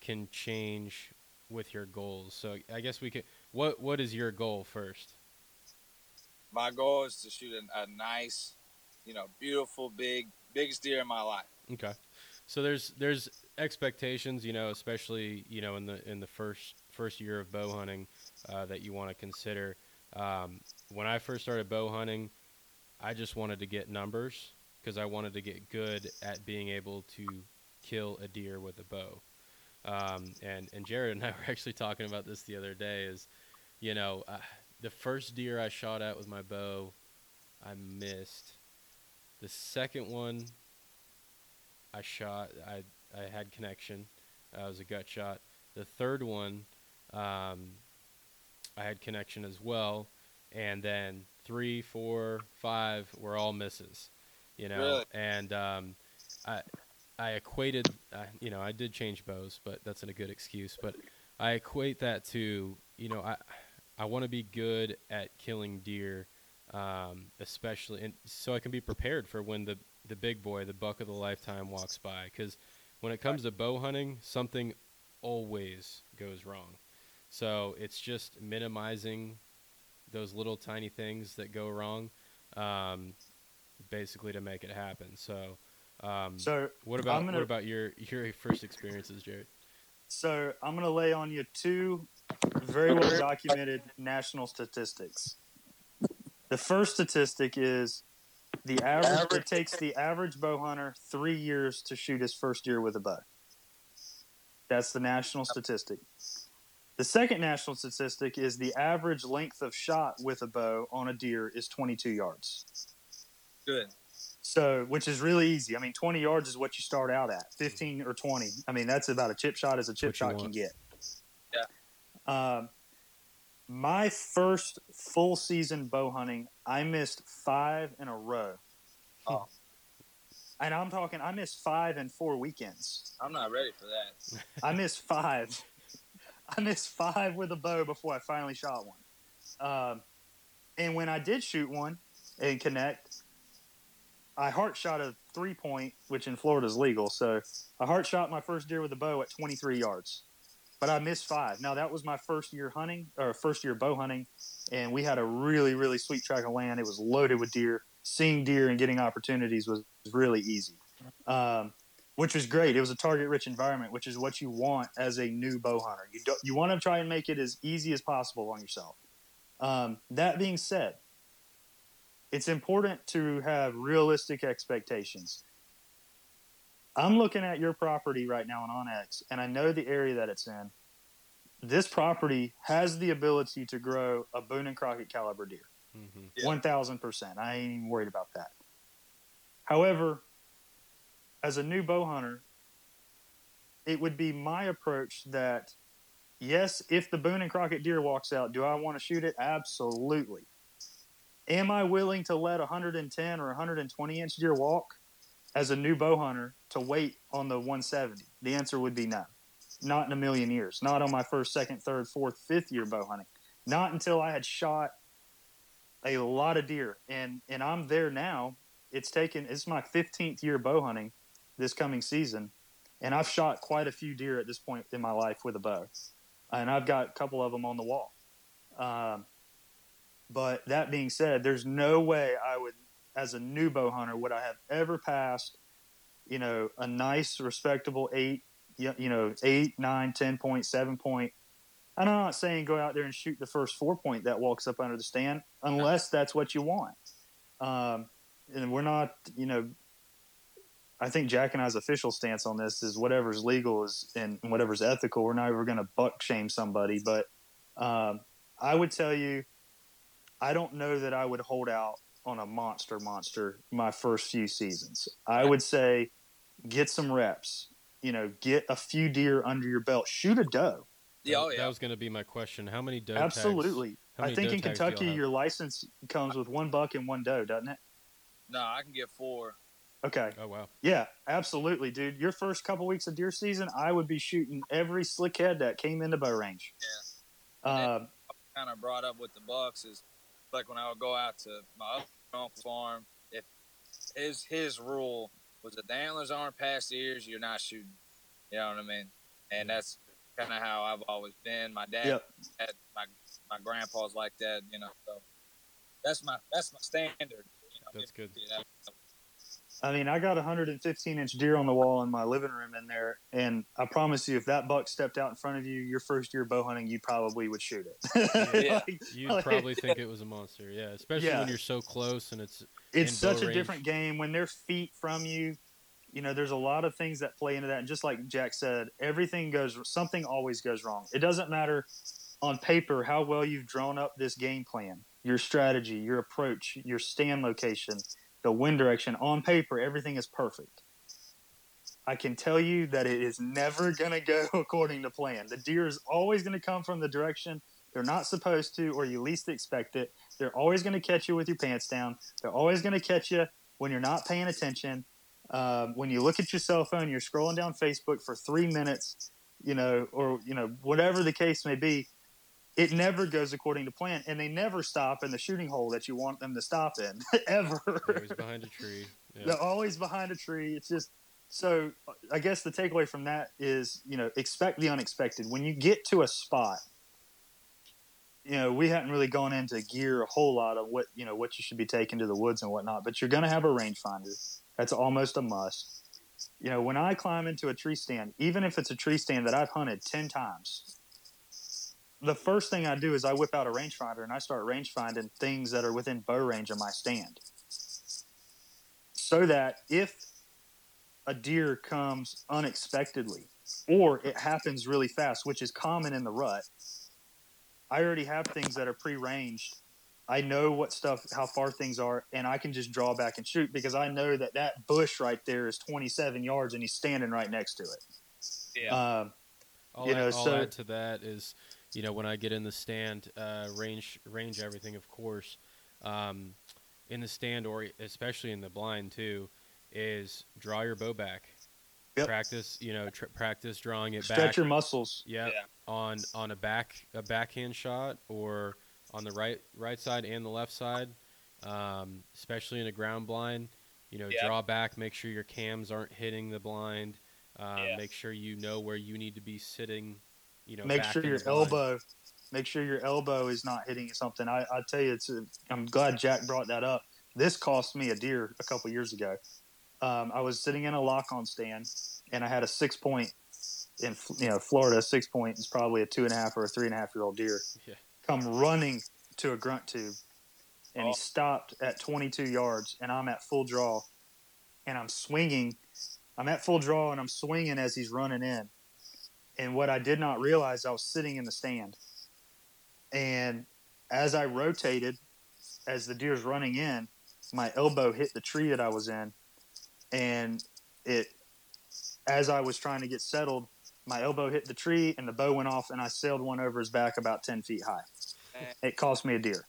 can change with your goals. So I guess we could. What What is your goal first? my goal is to shoot a, a nice, you know, beautiful, big, biggest deer in my life. Okay, so there's there's expectations, you know, especially you know in the in the first first year of bow hunting uh, that you want to consider. Um, when I first started bow hunting, I just wanted to get numbers because I wanted to get good at being able to kill a deer with a bow. Um, and and Jared and I [LAUGHS] were actually talking about this the other day. Is you know uh, the first deer I shot at with my bow, I missed. The second one, I shot. I I had connection. Uh, it was a gut shot. The third one, um, I had connection as well. And then three, four, five were all misses. You know, Really? and um, I I equated. Uh, you know, I did change bows, but that's a good excuse. But I equate that to you know I I want to be good at killing deer, um, especially and so I can be prepared for when the the big boy, the buck of the lifetime, walks by. Because when it comes to bow hunting, something always goes wrong. So it's just minimizing those little tiny things that go wrong, um, basically to make it happen. So, um, So what about gonna- what about your [LAUGHS] your first experiences, Jared? So I'm going to lay on you two very well documented national statistics. The first statistic is the average. It takes the average bow hunter three years to shoot his first deer with a bow. That's the national statistic. The second national statistic is the average length of shot with a bow on a deer is 22 yards. Good. So, which is really easy. I mean, 20 yards is what you start out at. 15 or 20. I mean, that's about a chip shot as a chip what you shot can get. Um, my first full season bow hunting, I missed five in a row. Oh. And I'm talking, I missed five in four weekends. I'm not ready for that. I missed five. I missed five with a bow before I finally shot one. Um, and when I did shoot one and connect, I heart shot a three point, which in Florida is legal. So I heart shot my first deer with a bow at 23 yards, but I missed five. Now that was my first year hunting or first year bow hunting, and we had a really really sweet tract of land. It was loaded with deer. Seeing deer and getting opportunities was really easy. Um, which was great. It was a target rich environment, which is what you want as a new bow hunter. You do, you want to try and make it as easy as possible on yourself. Um, that being said, it's important to have realistic expectations. I'm looking at your property right now in onX, and I know the area that it's in. This property has the ability to grow a Boone and Crockett caliber deer. Mm-hmm. Yeah. One thousand percent. I ain't even worried about that. However, as a new bow hunter, it would be my approach that yes, if the Boone and Crockett deer walks out, do I want to shoot it? Absolutely. Am I willing to let a 110 or 120 inch deer walk as a new bow hunter to wait on the 170? The answer would be no. Not in a million years. Not on my first, second, third, fourth, fifth year bow hunting. Not until I had shot a lot of deer, and and I'm there now. It's taken. It's my 15th year bow hunting this coming season, and I've shot quite a few deer at this point in my life with a bow, and I've got a couple of them on the wall. Um, but that being said, there's no way I would, as a new bow hunter, would I have ever passed, you know, a nice, respectable eight, you know, eight, nine, ten point, seven point. And I'm not saying go out there and shoot the first four point that walks up under the stand, unless that's what you want. Um, and we're not, you know, I think Jack and I's official stance on this is whatever's legal is and whatever's ethical. We're not ever going to buck shame somebody, but um, I would tell you, I don't know that I would hold out on a monster monster my first few seasons. I would say get some reps. You know, get a few deer under your belt. Shoot a doe. Yeah, oh That was going to be my question. How many doe Absolutely. how I think in tags y'all Kentucky, your license comes with one buck and one doe, doesn't it? No, I can get four. Okay. Oh wow. Yeah, absolutely, dude. Your first couple weeks of deer season, I would be shooting every slick head that came into bow range. Yeah. Um, Kind of brought up with the Bucks is like when I would go out to my other uncle farm. If his his rule was that the antlers aren't past the ears, you're not shooting. You know what I mean? And that's kind of how I've always been. My dad, Yep. had, my my grandpa's like that. You know, so that's my that's my standard. You know, That's good. Yeah, I mean, I got a 115 inch deer on the wall in my living room in there, and I promise you, if that buck stepped out in front of you your first year bow hunting, you probably would shoot it. Yeah. [LAUGHS] Like, You'd Like- probably think [LAUGHS] it was a monster. Yeah, especially Yeah. when you're so close and it's it's such a range. different game when they're feet from you. You know, there's a lot of things that play into that, and just like Jack said, everything goes. Something always goes wrong. It doesn't matter on paper how well you've drawn up this game plan, your strategy, your approach, your stand location, the wind direction. On paper, everything is perfect. I can tell you that it is never going to go [LAUGHS] according to plan. The deer is always going to come from the direction they're not supposed to, or you least expect it. They're always going to catch you with your pants down. They're always going to catch you when you're not paying attention. Um, when you look at your cell phone, you're scrolling down Facebook for three minutes, you know, or you know, whatever the case may be. It never goes according to plan, and they never stop in the shooting hole that you want them to stop in [LAUGHS] ever. always behind a tree. Yeah. They're always behind a tree. It's just so. I guess the takeaway from that is, you know, expect the unexpected. When you get to a spot, you know, we hadn't really gone into gear a whole lot of what you know what you should be taking to the woods and whatnot. But you're going to have a rangefinder. That's almost a must. You know, when I climb into a tree stand, even if it's a tree stand that I've hunted ten times, the first thing I do is I whip out a rangefinder and I start rangefinding things that are within bow range of my stand so that if a deer comes unexpectedly or it happens really fast, which is common in the rut, I already have things that are pre-ranged. I know what stuff, how far things are, and I can just draw back and shoot because I know that that bush right there is 27 yards and he's standing right next to it. yeah. Um, I'll, you know, so- add to that is, you know, when I get in the stand, uh, range range everything, of course. Um, in the stand, or especially in the blind too, is draw your bow back. Yep. Practice, you know, tr- practice drawing it stretch back. your muscles. yeah, Yeah. on on a back a backhand shot or on the right right side and the left side, um, especially in a ground blind. You know, Yeah. draw back, make sure your cams aren't hitting the blind. Um, Yeah. Make sure you know where you need to be sitting. You know, make sure your elbow make sure your elbow is not hitting something. I, I tell you it's a, i'm glad jack brought that up. This cost me a deer a couple years ago. Um, i was sitting in a lock on stand and i had a six point in you know florida six point is probably a two and a half or a three and a half year old deer [LAUGHS] Yeah. come running to a grunt tube and Oh. he stopped at 22 yards and i'm at full draw and i'm swinging. I'm at full draw and i'm swinging as he's running in and what I did not realize, I was sitting in the stand. And as I rotated, as the deer's running in, my elbow hit the tree that I was in. And it, as I was trying to get settled, my elbow hit the tree and the bow went off, and I sailed one over his back about 10 feet high. It cost me a deer.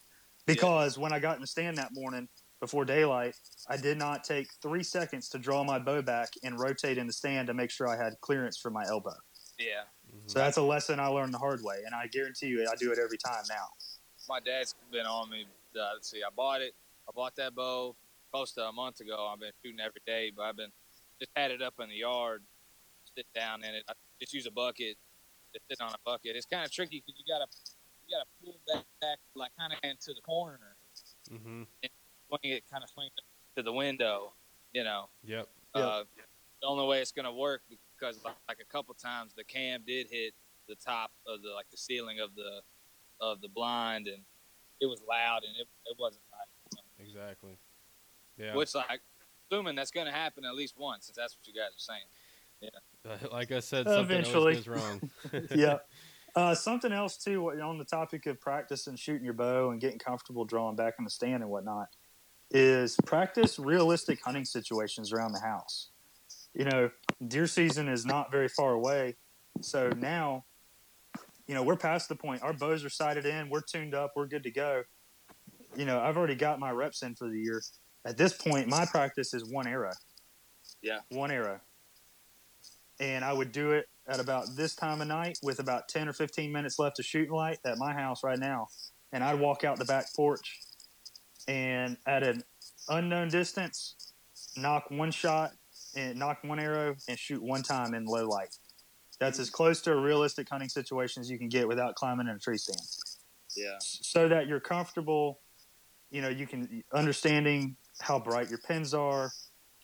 Because when I got in the stand that morning before daylight, I did not take three seconds to draw my bow back and rotate in the stand to make sure I had clearance for my elbow. Yeah. Mhm. So that's a lesson I learned the hard way, and I guarantee you, I do it every time now. my dad's been on me. Uh, let's see, I bought it. I bought that bow close to a month ago. I've been shooting every day, but I've been just had it up in the yard, sit down in it. I just use a bucket, just sit on a bucket. It's kind of tricky because you gotta you gotta pull back, back like kind of into the corner, Mm-hmm. swing it kind of swing it to the window, you know. Yep. Yep. Uh, the only way it's gonna work because like, like a couple times the cam did hit the top of the like the ceiling of the of the blind and it was loud and it, it wasn't right. Exactly. Yeah. Which like assuming that's gonna happen at least once, since that's what you guys are saying. Yeah. [LAUGHS] Like I said, something Eventually. always wrong. [LAUGHS] yeah. [LAUGHS] Uh, something else too on the topic of practice and shooting your bow and getting comfortable drawing back in the stand and whatnot is practice realistic hunting situations around the house. You know, deer season is not very far away, so now, you know, we're past the point. Our bows are sighted in, we're tuned up, we're good to go. You know, I've already got my reps in for the year. At this point, my practice is one arrow. Yeah. One arrow. And I would do it at about this time of night with about 10 or 15 minutes left of shooting light at my house right now. And I'd walk out the back porch and at an unknown distance, nock one shot and nock one arrow and shoot one time in low light. That's as close to a realistic hunting situation as you can get without climbing in a tree stand. Yeah. So that you're comfortable, you know, you can understanding how bright your pins are,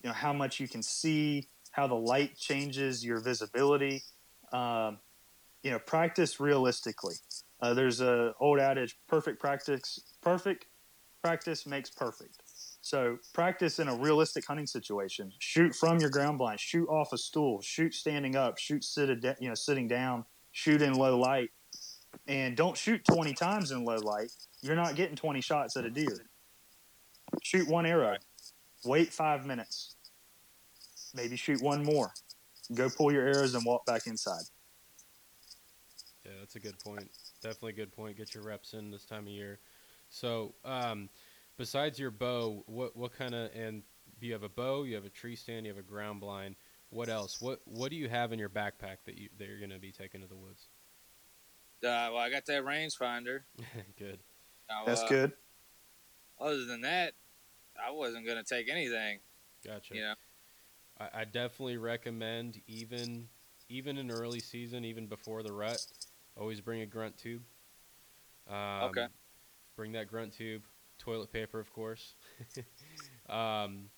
you know, how much you can see, how the light changes your visibility. Um, you know, practice realistically. Uh, there's a old adage: perfect practice, perfect practice makes perfect. So practice in a realistic hunting situation. Shoot from your ground blind. Shoot off a stool. Shoot standing up. Shoot seated, you know, sitting down. Shoot in low light, and don't shoot 20 times in low light. You're not getting 20 shots at a deer. Shoot one arrow. Wait five minutes. Maybe shoot one more. Go pull your arrows and walk back inside. Yeah, that's a good point. Definitely a good point. Get your reps in this time of year. So, um, besides your bow, what what kind of and you have a bow, you have a tree stand, you have a ground blind. What else? What what do you have in your backpack that you that you're going to be taking to the woods? Uh, well, I got that rangefinder. [LAUGHS] good. Now, That's uh, good. Other than that, I wasn't gonna take anything. Gotcha. You know. I, I definitely recommend even even in early season, even before the rut, always bring a grunt tube. Um, Okay. Bring that grunt tube, toilet paper, of course. [LAUGHS] um,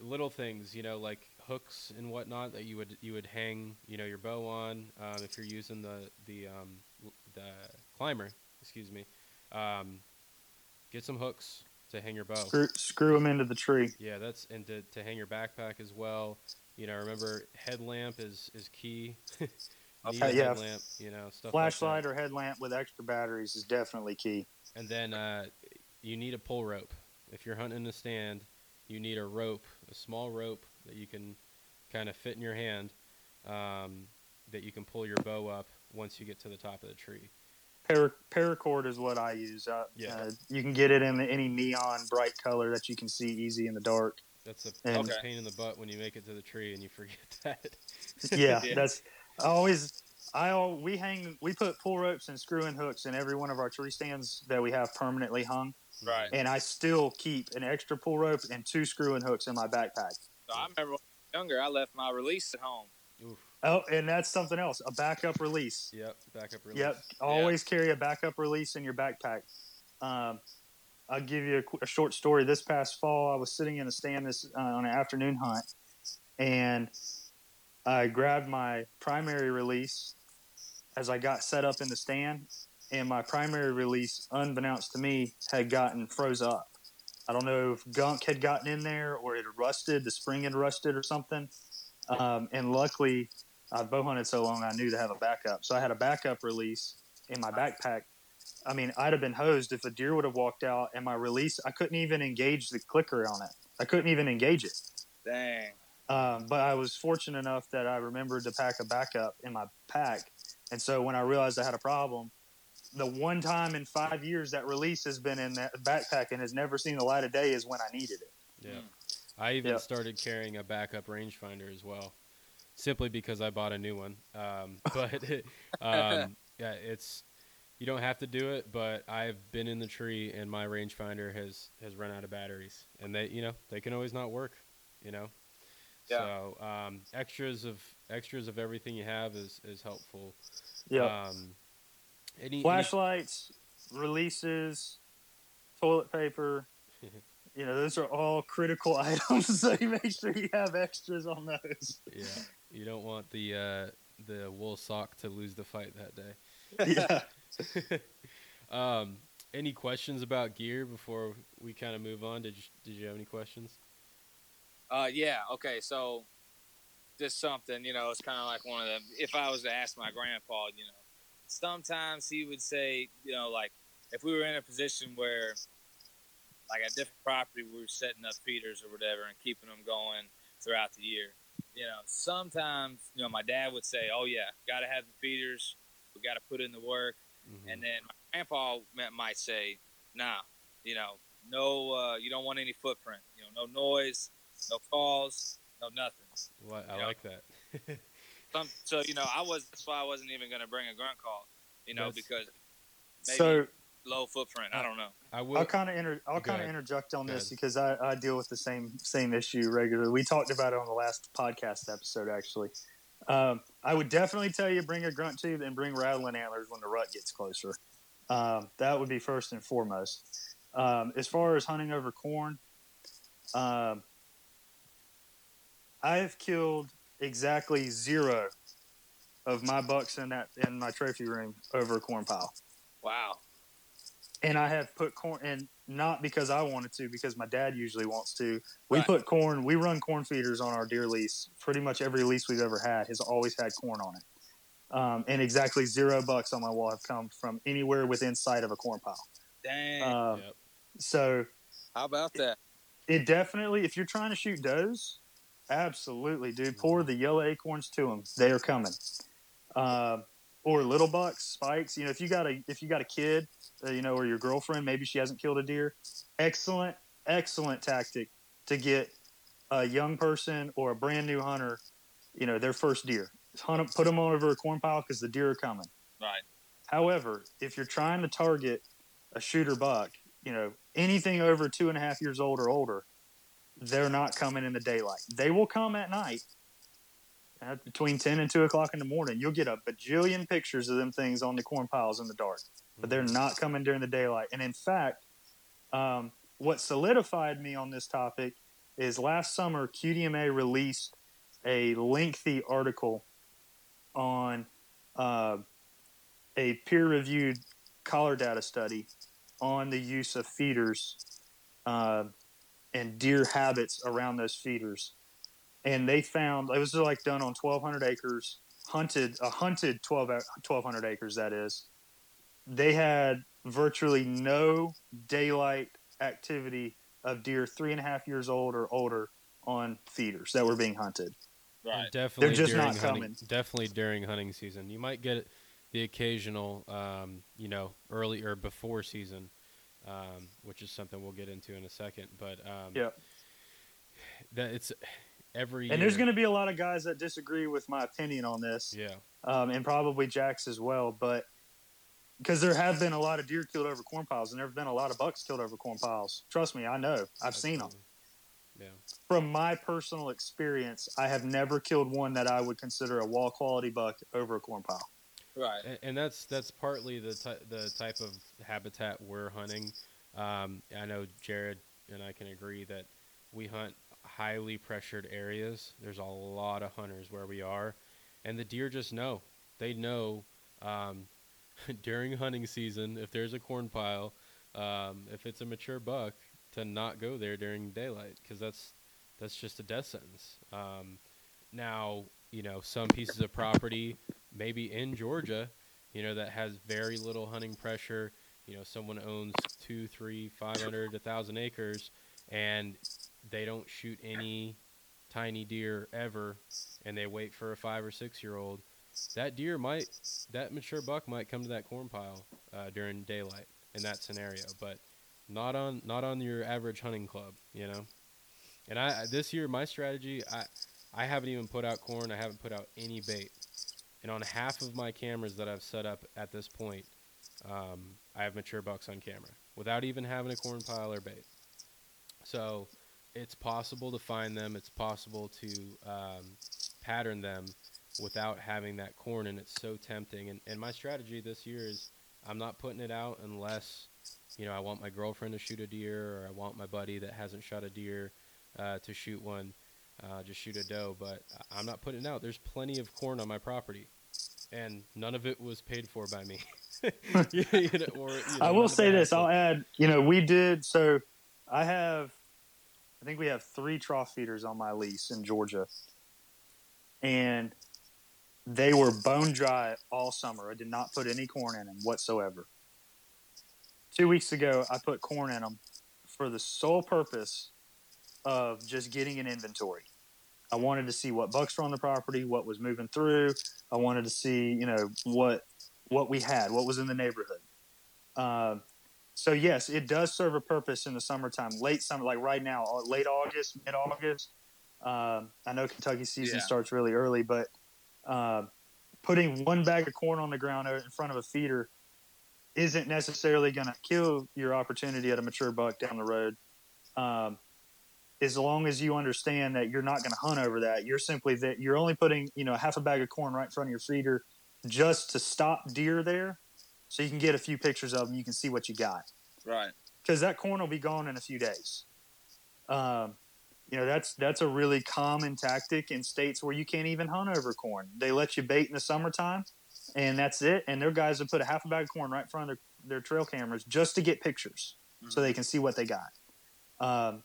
little things, you know, like hooks and whatnot that you would you would hang, you know, your bow on. Um, if you're using the the um, the climber, excuse me, um, get some hooks to hang your bow. Screw, screw them into the tree. Yeah, that's and to, to hang your backpack as well. You know, remember headlamp is is key. [LAUGHS] Okay, yeah. headlamp, you know, stuff Flashlight like or headlamp with extra batteries is definitely key. And then uh, you need a pull rope. If you're hunting in a stand, you need a rope, a small rope that you can kind of fit in your hand, um, that you can pull your bow up once you get to the top of the tree. Para, paracord is what I use. Uh, Yeah. uh, you can get it in any neon bright color that you can see easy in the dark. That's a And- pain in the butt when you make it to the tree and you forget [LAUGHS] that. yeah, [LAUGHS] Yeah. that's I always I al- we hang we put pull ropes and screw in hooks in every one of our tree stands that we have permanently hung, Right. and I still keep an extra pull rope and two screw in hooks in my backpack. So I remember when I was younger, I left my release at home. Oof. Oh, and that's something else, a backup release. Yep. Backup release. Yep, always carry a backup release in your backpack. Um, I'll give you a, a short story. This past fall, I was sitting in a stand this uh, on an afternoon hunt, and I grabbed my primary release as I got set up in the stand, and my primary release, unbeknownst to me, had gotten froze up. I don't know if gunk had gotten in there or it rusted, the spring had rusted or something. Um, and luckily, I bow hunted so long, I knew to have a backup. So I had a backup release in my backpack. I mean, I'd have been hosed if a deer would have walked out and my release, I couldn't even engage the clicker on it. I couldn't even engage it. Dang. Um, but I was fortunate enough that I remembered to pack a backup in my pack. And so when I realized I had a problem, the one time in five years that release has been in that backpack and has never seen the light of day is when I needed it. Yeah. I even Yeah. started carrying a backup rangefinder as well, simply because I bought a new one. Um, [LAUGHS] but [LAUGHS] um, yeah, it's you don't have to do it, but I've been in the tree and my rangefinder has has run out of batteries, and they you know they can always not work, you know. Yeah. So um, extras of extras of everything you have is is helpful. Yeah. Um, any, any Flashlights, releases, toilet paper. [LAUGHS] you know, those are all critical [LAUGHS] items. So you make sure you have extras on those. yeah, you don't want the uh, the wool sock to lose the fight that day. yeah. [LAUGHS] um, any questions about gear before we kind of move on? Did you, did you have any questions? Uh, yeah. Okay. So, just something, you know, it's kind of like one of them. If I was to ask my grandpa, you know, sometimes he would say, you know, like if we were in a position where, like a different property, we were setting up feeders or whatever and keeping them going throughout the year. You know, sometimes, you know, my dad would say, "Oh yeah, got to have the feeders. We got to put in the work." Mhm. And then my grandpa might say, "Nah, you know, no, uh, you don't want any footprint. You know, no noise, no calls, no nothing." Well, I Yeah. like that. [LAUGHS] Some, so you know, I was that's why I wasn't even going to bring a grunt call. You know, That's- because maybe So low footprint. I don't know. I will. I'll kind of inter- I'll kind of interject on this because I, I deal with the same same issue regularly. We talked about it on the last podcast episode actually. Um, I would definitely tell you bring a grunt tube and bring rattling antlers when the rut gets closer. Um, that would be first and foremost. Um, as far as hunting over corn, um, I have killed exactly zero of my bucks in that in my trophy room over a corn pile Wow. and I have put corn and not because I wanted to, because my dad usually wants to. We Right. put corn. We run corn feeders on our deer lease. Pretty much every lease we've ever had has always had corn on it. Um, and exactly zero bucks on my wall have come from anywhere within sight of a corn pile. Dang. Um, Yep. So How about that? it definitely, if you're trying to shoot does, absolutely, dude. Pour the yellow acorns to them. They are coming. Um, or little bucks, spikes. You know, if you got a if you got a kid, uh, you know, or your girlfriend, maybe she hasn't killed a deer. Excellent, excellent tactic to get a young person or a brand new hunter, you know, their first deer. Hunt 'em- put them over a corn pile because the deer are coming. Right. However, if you're trying to target a shooter buck, you know, anything over two and a half years old or older, they're not coming in the daylight. They will come at night at between 10 and 2 o'clock in the morning. You'll get a bajillion pictures of them things on the corn piles in the dark, but they're not coming during the daylight. And in fact, um, what solidified me on this topic is last summer, QDMA released a lengthy article on uh, a peer reviewed collar data study on the use of feeders uh, and deer habits around those feeders. And they found it was like done on 1,200 acres, hunted, a hunted 12, 1,200 acres, that is. They had virtually no daylight activity of deer three and a half years old or older on feeders that were being hunted. Right. Definitely They're just not hunting, coming. Definitely during hunting season, you might get the occasional, um, you know, early or before season, um, which is something we'll get into in a second. But um, Yeah. that it's every And there's going to be a lot of guys that disagree with my opinion on this. yeah, um, and probably Jack's as well. But because there have been a lot of deer killed over corn piles, and there have been a lot of bucks killed over corn piles. Trust me, I know. I've seen them. Yeah, From my personal experience, I have never killed one that I would consider a wall quality buck over a corn pile. Right. and, and that's that's partly the the type of habitat we're hunting. Um, I know Jared and I can agree that we hunt highly pressured areas. There's a lot of hunters where we are, and the deer just know. They know um, [LAUGHS] during hunting season if there's a corn pile, um, if it's a mature buck, to not go there during daylight because that's that's just a death sentence. Um, now, you know, some pieces of property, maybe in Georgia, you know, that has very little hunting pressure. You know, someone owns two, three, five hundred, a thousand acres, and they don't shoot any tiny deer ever, and they wait for a five or six year old. That deer might, that mature buck might come to that corn pile uh, during daylight in that scenario, but not on not on your average hunting club, you know. And I this year my strategy I I haven't even put out corn. I haven't put out any bait. And on half of my cameras that I've set up at this point, um, I have mature bucks on camera without even having a corn pile or bait. So it's possible to find them. It's possible to um, pattern them without having that corn, and it's so tempting. And, and my strategy this year is I'm not putting it out unless you know I want my girlfriend to shoot a deer, or I want my buddy that hasn't shot a deer uh, to shoot one, uh, just shoot a doe. But I'm not putting it out. There's plenty of corn on my property, and none of it was paid for by me. [LAUGHS] [LAUGHS] You know, or, you know, I will say this. I'll add. You know, we did. So I have. I think we have three trough feeders on my lease in Georgia, and they were bone dry all summer. I did not put any corn in them whatsoever. Two weeks ago, I put corn in them for the sole purpose of just getting an inventory. I wanted to see what bucks were on the property, what was moving through. I wanted to see, you know, what what we had, what was in the neighborhood. Um, so yes, it does serve a purpose in the summertime, late summer, like right now, uh, late August, mid August. Um, I know Kentucky season Yeah. starts really early, but um putting one bag of corn on the ground in front of a feeder isn't necessarily going to kill your opportunity at a mature buck down the road. Um, as long as you understand that you're not going to hunt over that, you're simply that you're only putting you know half a bag of corn right in front of your feeder just to stop deer there, so you can get a few pictures of them. You can see what you got Right. because that corn will be gone in a few days. Um, you know that's that's a really common tactic in states where you can't even hunt over corn. They let you bait in the summertime, and that's it. And their guys will put a half a bag of corn right in front of their, their trail cameras just to get pictures, so they can see what they got. Um,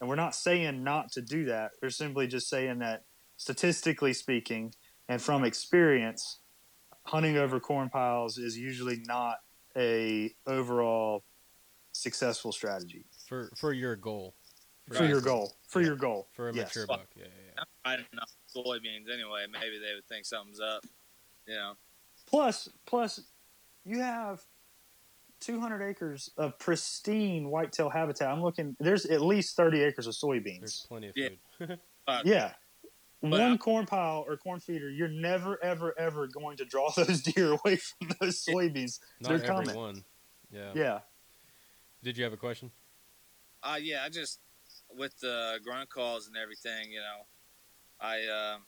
and we're not saying not to do that. We're simply just saying that statistically speaking, and from experience, hunting over corn piles is usually not a overall successful strategy for for your goal. for Right. your goal. For Yeah. your goal. For a Yes. mature buck. Yeah, yeah, yeah. I didn't know soybeans anyway. Maybe they would think something's up. You know. Plus, plus, you have 200 acres of pristine whitetail habitat. I'm looking. There's at least 30 acres of soybeans. There's plenty of Yeah. food. [LAUGHS] Yeah. One I- corn pile or corn feeder, you're never, ever, ever going to draw [LAUGHS] those deer away from those soybeans. Not They're every coming. one. Yeah. Yeah. Did you have a question? Uh, yeah, I just with the grunt calls and everything, you know, I uh,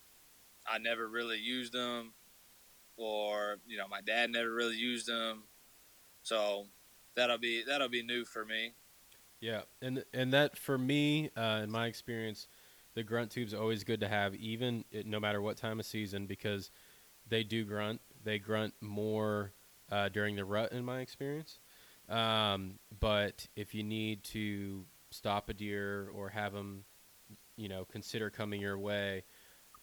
I never really used them, or you know, my dad never really used them, so that'll be that'll be new for me. Yeah, and and that for me, uh, in my experience, the grunt tube's always good to have, even it, no matter what time of season, because they do grunt. They grunt more uh, during the rut, in my experience. Um, but if you need to stop a deer or have them, you know, consider coming your way,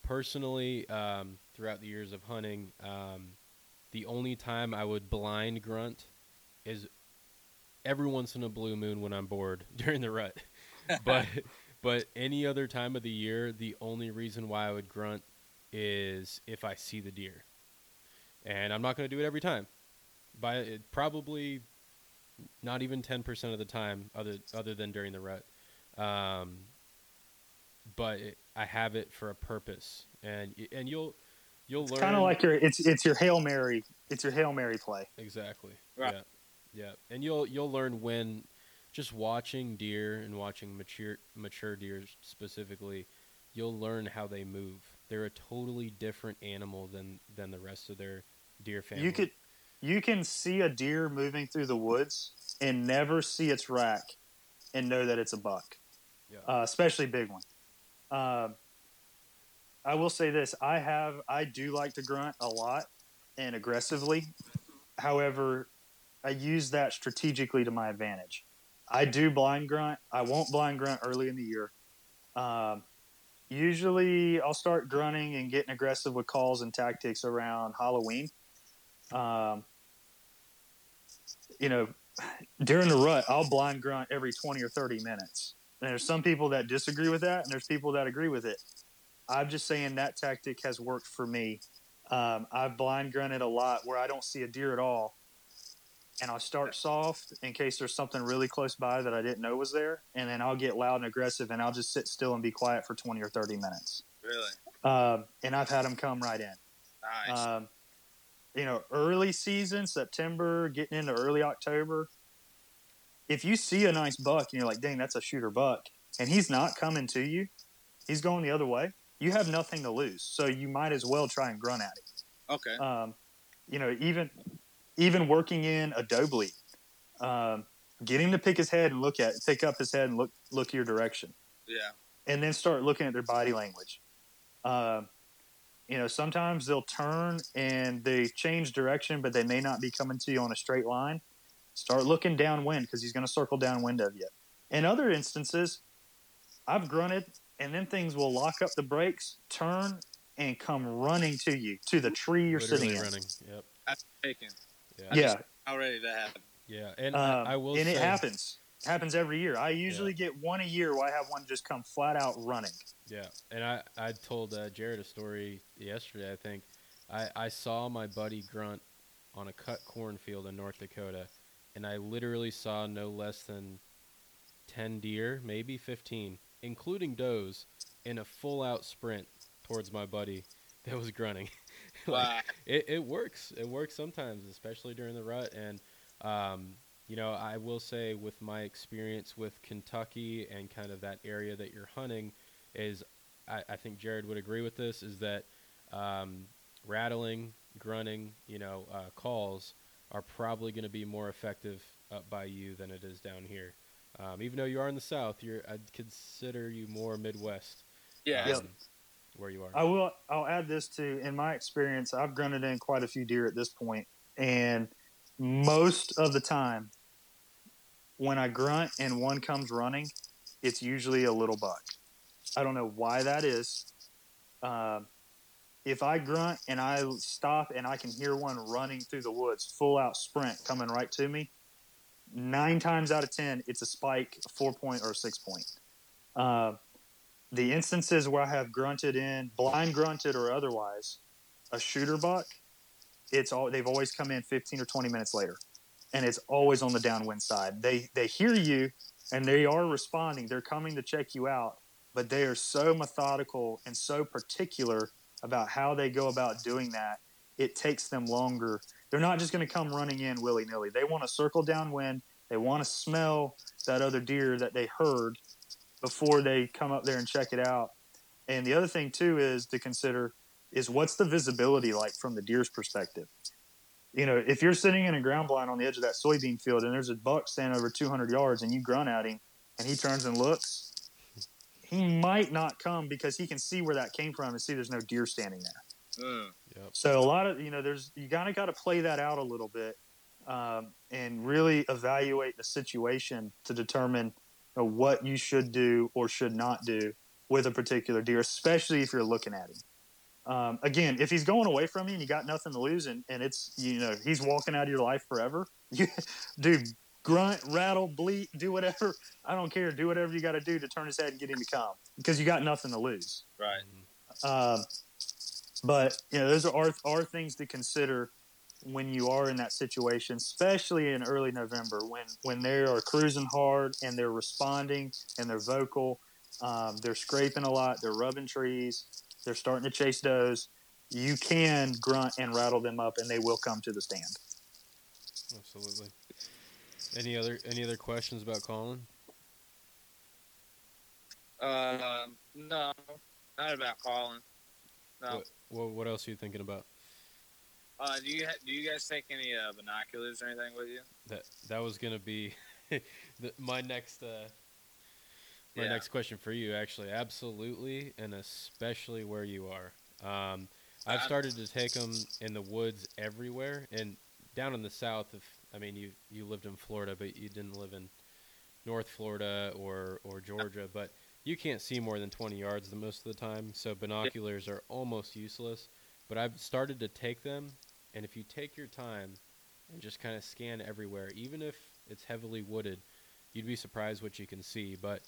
personally, um, throughout the years of hunting, um, the only time I would blind grunt is every once in a blue moon when I'm bored [LAUGHS] during the rut. but [LAUGHS] but any other time of the year, the only reason why I would grunt is if I see the deer. And I'm not going to do it every time. By it, probably not even 10% of the time other other than during the rut. Um, but it, I have it for a purpose. And and you'll you'll It's learn kind of like your it's it's your hail mary. It's your hail mary play. Exactly. Right. Yeah. Yeah. And you'll you'll learn when just watching deer and watching mature mature deer specifically, you'll learn how they move. They're a totally different animal than than the rest of their deer family. You could you can see a deer moving through the woods and never see its rack and know that it's a buck. Yeah. uh, especially big one. Um, I will say this: I have, I do like to grunt a lot and aggressively. However, I use that strategically to my advantage. I do blind grunt. I won't blind grunt early in the year. Um, usually, I'll start grunting and getting aggressive with calls and tactics around Halloween. Um, you know, during the rut, I'll blind grunt every 20 or 30 minutes. And there's some people that disagree with that, and there's people that agree with it. I'm just saying that tactic has worked for me. Um, I've blind grunted a lot where I don't see a deer at all, and I'll start soft in case there's something really close by that I didn't know was there, and then I'll get loud and aggressive, and I'll just sit still and be quiet for 20 or 30 minutes. Really Um, and I've had them come right in. nice. Um, you know, early season, September, getting into early October, if you see a nice buck and you're like, dang, that's a shooter buck, and he's not coming to you, he's going the other way, you have nothing to lose. So you might as well try and grunt at him. Okay. Um, you know, even even working in a doe bleed, um, getting to pick his head and look at, pick up his head and look look your direction yeah. and then start looking at their body language. Um, you know, sometimes they'll turn and they change direction, but they may not be coming to you on a straight line. Start looking downwind because he's going to circle downwind of you. In other instances, I've grunted and then things will lock up the brakes, turn, and come running to you to the tree you're Literally sitting in. running. Yep. That's taken. Yeah. Yeah, Already that happened. Yeah. And um, I, I will and say, it happens. It happens every year. I usually get one a year where I have one just come flat out running. Yeah, and I I told uh, Jared a story yesterday. I think I I saw my buddy grunt on a cut cornfield in North Dakota, and I literally saw no less than ten deer, maybe fifteen, including does, in a full out sprint towards my buddy that was grunting. [LAUGHS] [LAUGHS] Like, Wow. it, it works. It works sometimes, especially during the rut. And, um, you know, I will say with my experience with Kentucky and kind of that area that you're hunting, is I, I think Jared would agree with this, is that um, rattling, grunting, you know, uh, calls are probably going to be more effective up by you than it is down here. Um, even though you are in the South, you're I'd consider you more Midwest. Yeah. Um, Where you are. I will. I'll add this to. In my experience, I've grunted in quite a few deer at this point, and most of the time, when I grunt and one comes running, it's usually a little buck. I don't know why that is. Um, if I grunt and I stop and I can hear one running through the woods, full out sprint coming right to me, nine times out of ten, it's a spike, a four point or a six point. Uh, the instances where I have grunted in, blind grunted or otherwise, a shooter buck, it's all they've always come in 15 or 20 minutes later, and it's always on the downwind side. They they hear you and they are responding. They're coming to check you out, but they are so methodical and so particular about how they go about doing that. It takes them longer. They're not just going to come running in willy nilly. They want to circle downwind. They want to smell that other deer that they heard before they come up there and check it out. And the other thing too is to consider is what's the visibility like from the deer's perspective. You know, if you're sitting in a ground blind on the edge of that soybean field and there's a buck standing over 200 yards and you grunt at him and he turns and looks, he might not come because he can see where that came from and see there's no deer standing there. Mm. Yep. So a lot of you know, there's you kind of got to play that out a little bit um, and really evaluate the situation to determine you know, what you should do or should not do with a particular deer, especially if you're looking at him. Um, again, if he's going away from you and you got nothing to lose, and, and it's you know he's walking out of your life forever, [LAUGHS] you dude grunt, rattle, bleat, do whatever. I don't care. Do whatever you got to do to turn his head and get him to come because you got nothing to lose. Right. Um, but you know, those are are things to consider when you are in that situation, especially in early November when when they are cruising hard and they're responding and they're vocal. Um, they're scraping a lot. They're rubbing trees. They're starting to chase does. You can grunt and rattle them up, and they will come to the stand. Absolutely. Any other any other questions about calling? Uh, no, not about calling. No. What, what what else are you thinking about? Uh, do you ha- do you guys take any uh, binoculars or anything with you? That that was gonna be [LAUGHS] the, my next uh, my Yeah. next question for you. Actually, absolutely, and especially where you are. Um, I've started to take them in the woods everywhere, and down in the south. If I mean you you lived in Florida, but you didn't live in North Florida or or Georgia, but you can't see more than 20 yards the most of the time, so binoculars are almost useless. But I've started to take them, and if you take your time and just kind of scan everywhere, even if it's heavily wooded, you'd be surprised what you can see. But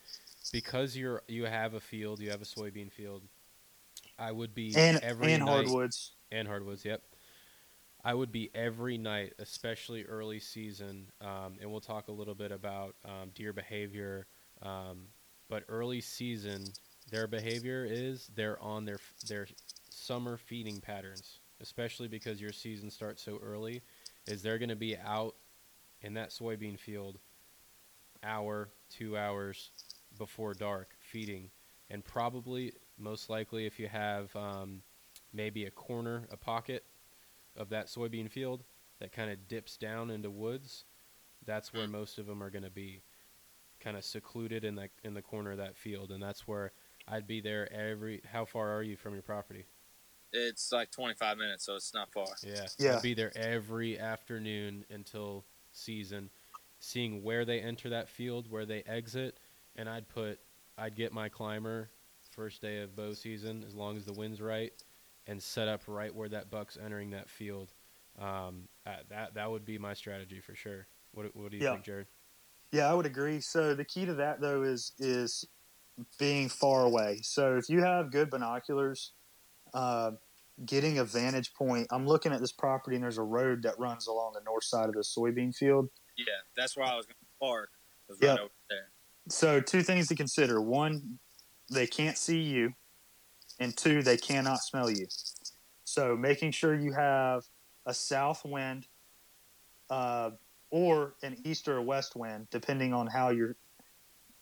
because you're you have a field, you have a soybean field, I would be And every and night hardwoods. and hardwoods. Yep. I would be every night, especially early season, um, and we'll talk a little bit about um, deer behavior. Um, but early season, their behavior is they're on their their summer feeding patterns. Especially because your season starts so early, is they're going to be out in that soybean field hour, two hours before dark feeding, and probably most likely if you have um, maybe a corner, a pocket of that soybean field that kind of dips down into woods, that's where most of them are going to be, kind of secluded in the in the corner of that field, and that's where I'd be there every. How far are you from your property? It's like 25 minutes, so it's not far. Yeah, Yeah. I'd be there every afternoon until season, seeing where they enter that field, where they exit, and I'd put, I'd get my climber first day of bow season, as long as the wind's right, and set up right where that buck's entering that field. Um, uh, that that would be my strategy for sure. What what do you Yeah. think, Jared? Yeah, I would agree. So the key to that though is is being far away. So if you have good binoculars, uh, getting a vantage point. I'm looking at this property and there's a road that runs along the north side of the soybean field. Yeah, that's where I was going to park. Was Yeah. right over there. So two things to consider: one, they can't see you, and two, they cannot smell you. So making sure you have a south wind, uh, or an east or a west wind, depending on how you're,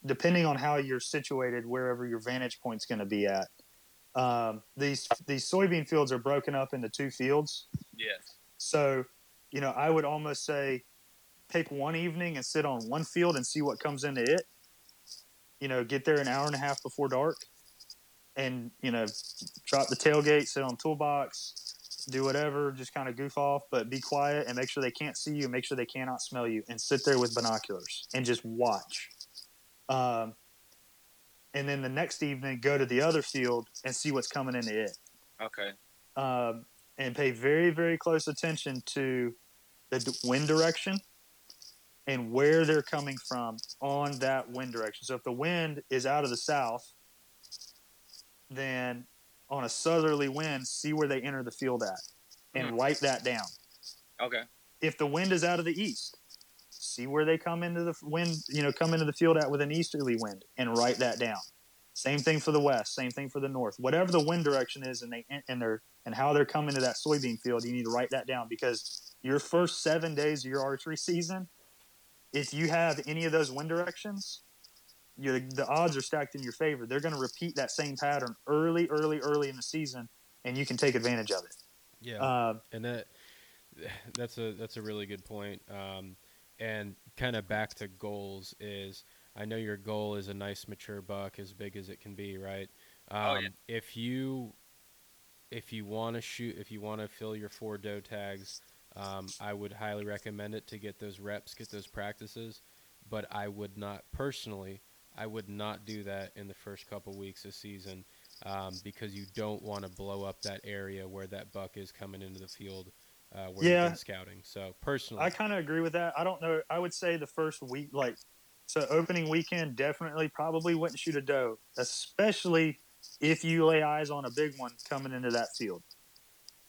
depending on how you're situated, wherever your vantage point's going to be at. Um, these these soybean fields are broken up into two fields. Yes. So, you know, I would almost say pick one evening and sit on one field and see what comes into it. You know, get there an hour and a half before dark and, you know, drop the tailgate, sit on toolbox, do whatever, just kind of goof off, but be quiet and make sure they can't see you, make sure they cannot smell you, and sit there with binoculars and just watch. Um, and then the next evening, go to the other field and see what's coming into it Okay. um, and pay very, very close attention to the d- wind direction and where they're coming from on that wind direction. So if the wind is out of the south, then on a southerly wind, see where they enter the field at and write that down. Okay. If the wind is out of the east, see where they come into the wind, you know, come into the field at with an easterly wind and write that down. Same thing for the west, same thing for the north. Whatever the wind direction is and they and they're and how they're coming to that soybean field, you need to write that down because your first 7 days of your archery season, if you have any of those wind directions, you the odds are stacked in your favor. They're going to repeat that same pattern early, early, early in the season, and you can take advantage of it. Yeah. Uh, and that [SIGHS] that's a that's a really good point. Um, and kind of back to goals is I know your goal is a nice mature buck as big as it can be, right? Um, Oh, yeah. If you if you want to shoot, if you want to fill your four doe tags, um, I would highly recommend it to get those reps, get those practices. But I would not personally, I would not do that in the first couple weeks of season um, because you don't want to blow up that area where that buck is coming into the field uh, where Yeah. you've been scouting. So personally, I kind of agree with that. I don't know. I would say the first week, like, so opening weekend, definitely probably wouldn't shoot a doe, especially if you lay eyes on a big one coming into that field.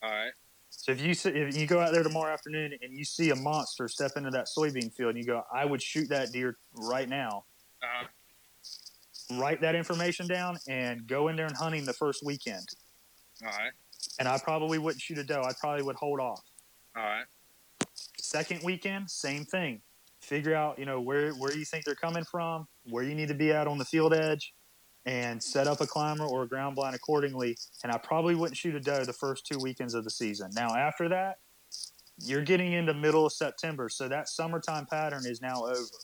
All right. So if you if you go out there tomorrow afternoon and you see a monster step into that soybean field, and you go, I would shoot that deer right now. Uh, Write that information down and go in there and hunting the first weekend. all right. And I probably wouldn't shoot a doe. I probably would hold off. All right. Second weekend, same thing. Figure out, you know, where where you think they're coming from, where you need to be at on the field edge, and set up a climber or a ground blind accordingly. And I probably wouldn't shoot a doe the first two weekends of the season. Now after that, you're getting into middle of September, so that summertime pattern is now over.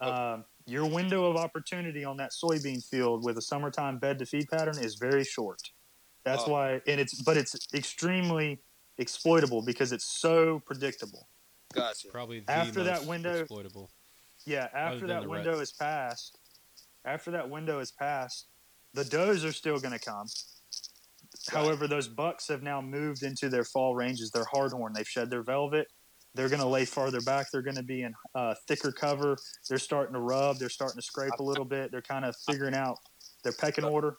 Um, your window of opportunity on that soybean field with a summertime bed to feed pattern is very short. That's Oh. why, and it's but it's extremely exploitable because it's so predictable. Gotcha. probably the after that window- exploitable. Yeah, after that window rets. is passed, after that window is passed, the does are still going to come. However, those bucks have now moved into their fall ranges. They're hardhorn. They've shed their velvet. They're going to lay farther back. They're going to be in uh, thicker cover. They're starting to rub. They're starting to scrape a little bit. They're kind of figuring out their pecking order.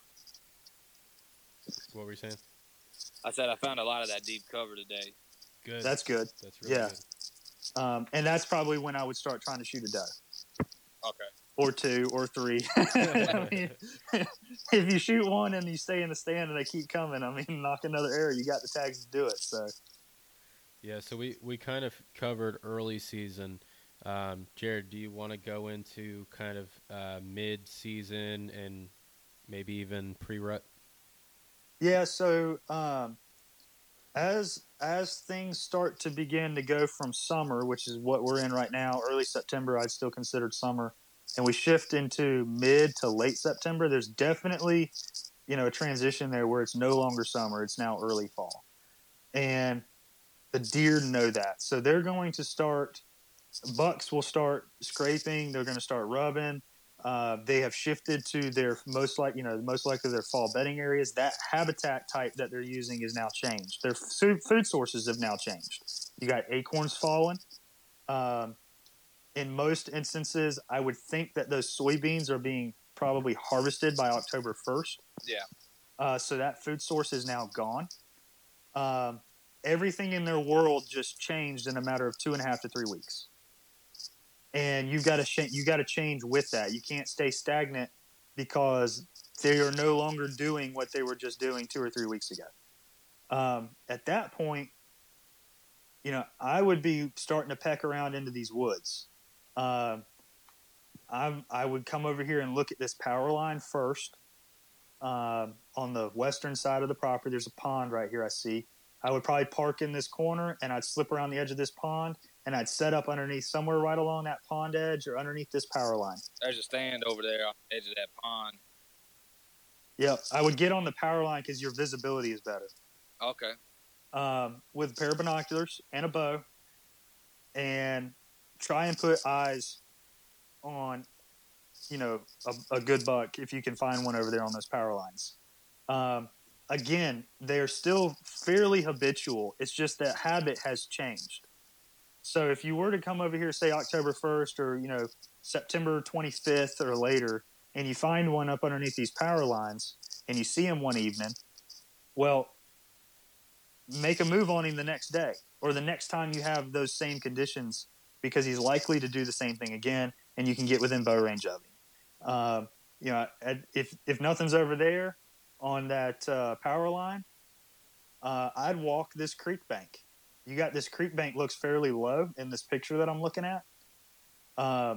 What were you saying? I said I found a lot of that deep cover today. Good. That's good. That's really yeah. good. Um, and that's probably when I would start trying to shoot a doe. Okay. or two or three. [LAUGHS] I mean, [LAUGHS] if you shoot one and you stay in the stand and they keep coming, I mean, nock another arrow. You got the tags to do it. So Yeah, so we, we kind of covered early season. Um, Jared, do you want to go into kind of uh, mid season and maybe even pre rut? Yeah, so um, as as things start to begin to go from summer, which is what we're in right now, early September, I'd still considered summer, and we shift into mid to late September. There's definitely, you know, a transition there where it's no longer summer; it's now early fall, and the deer know that, so they're going to start. Bucks will start scraping. They're going to start rubbing. Uh, they have shifted to their most like you know most likely their fall bedding areas. That habitat type that they're using is now changed. Their food, food sources have now changed. You got acorns falling. Um, in most instances, I would think that those soybeans are being probably harvested by October first. Yeah. Uh, so that food source is now gone. Um, everything in their world just changed in a matter of two and a half to three weeks and you've got to sh- you got to change with that. You can't stay stagnant because they are no longer doing what they were just doing two or three weeks ago. Um, at that point, you know, I would be starting to peck around into these woods. Um, I I would come over here and look at this power line first. Um, on the western side of the property, there's a pond right here. I see. I would probably park in this corner and I'd slip around the edge of this pond and I'd set up underneath somewhere right along that pond edge or underneath this power line. There's a stand over there on the edge of that pond. Yep, I would get on the power line because your visibility is better. Okay. Um, with a pair of binoculars and a bow, and try and put eyes on, you know, a, a good buck if you can find one over there on those power lines. Um, again, they're still fairly habitual. It's just that habit has changed. So if you were to come over here, say October 1st or, you know, September 25th or later, and you find one up underneath these power lines and you see him one evening, well, make a move on him the next day or the next time you have those same conditions because he's likely to do the same thing again and you can get within bow range of him. Um, you know, if, if nothing's over there on that uh, power line, uh, I'd walk this creek bank you got this creek bank looks fairly low in this picture that I'm looking at. Uh,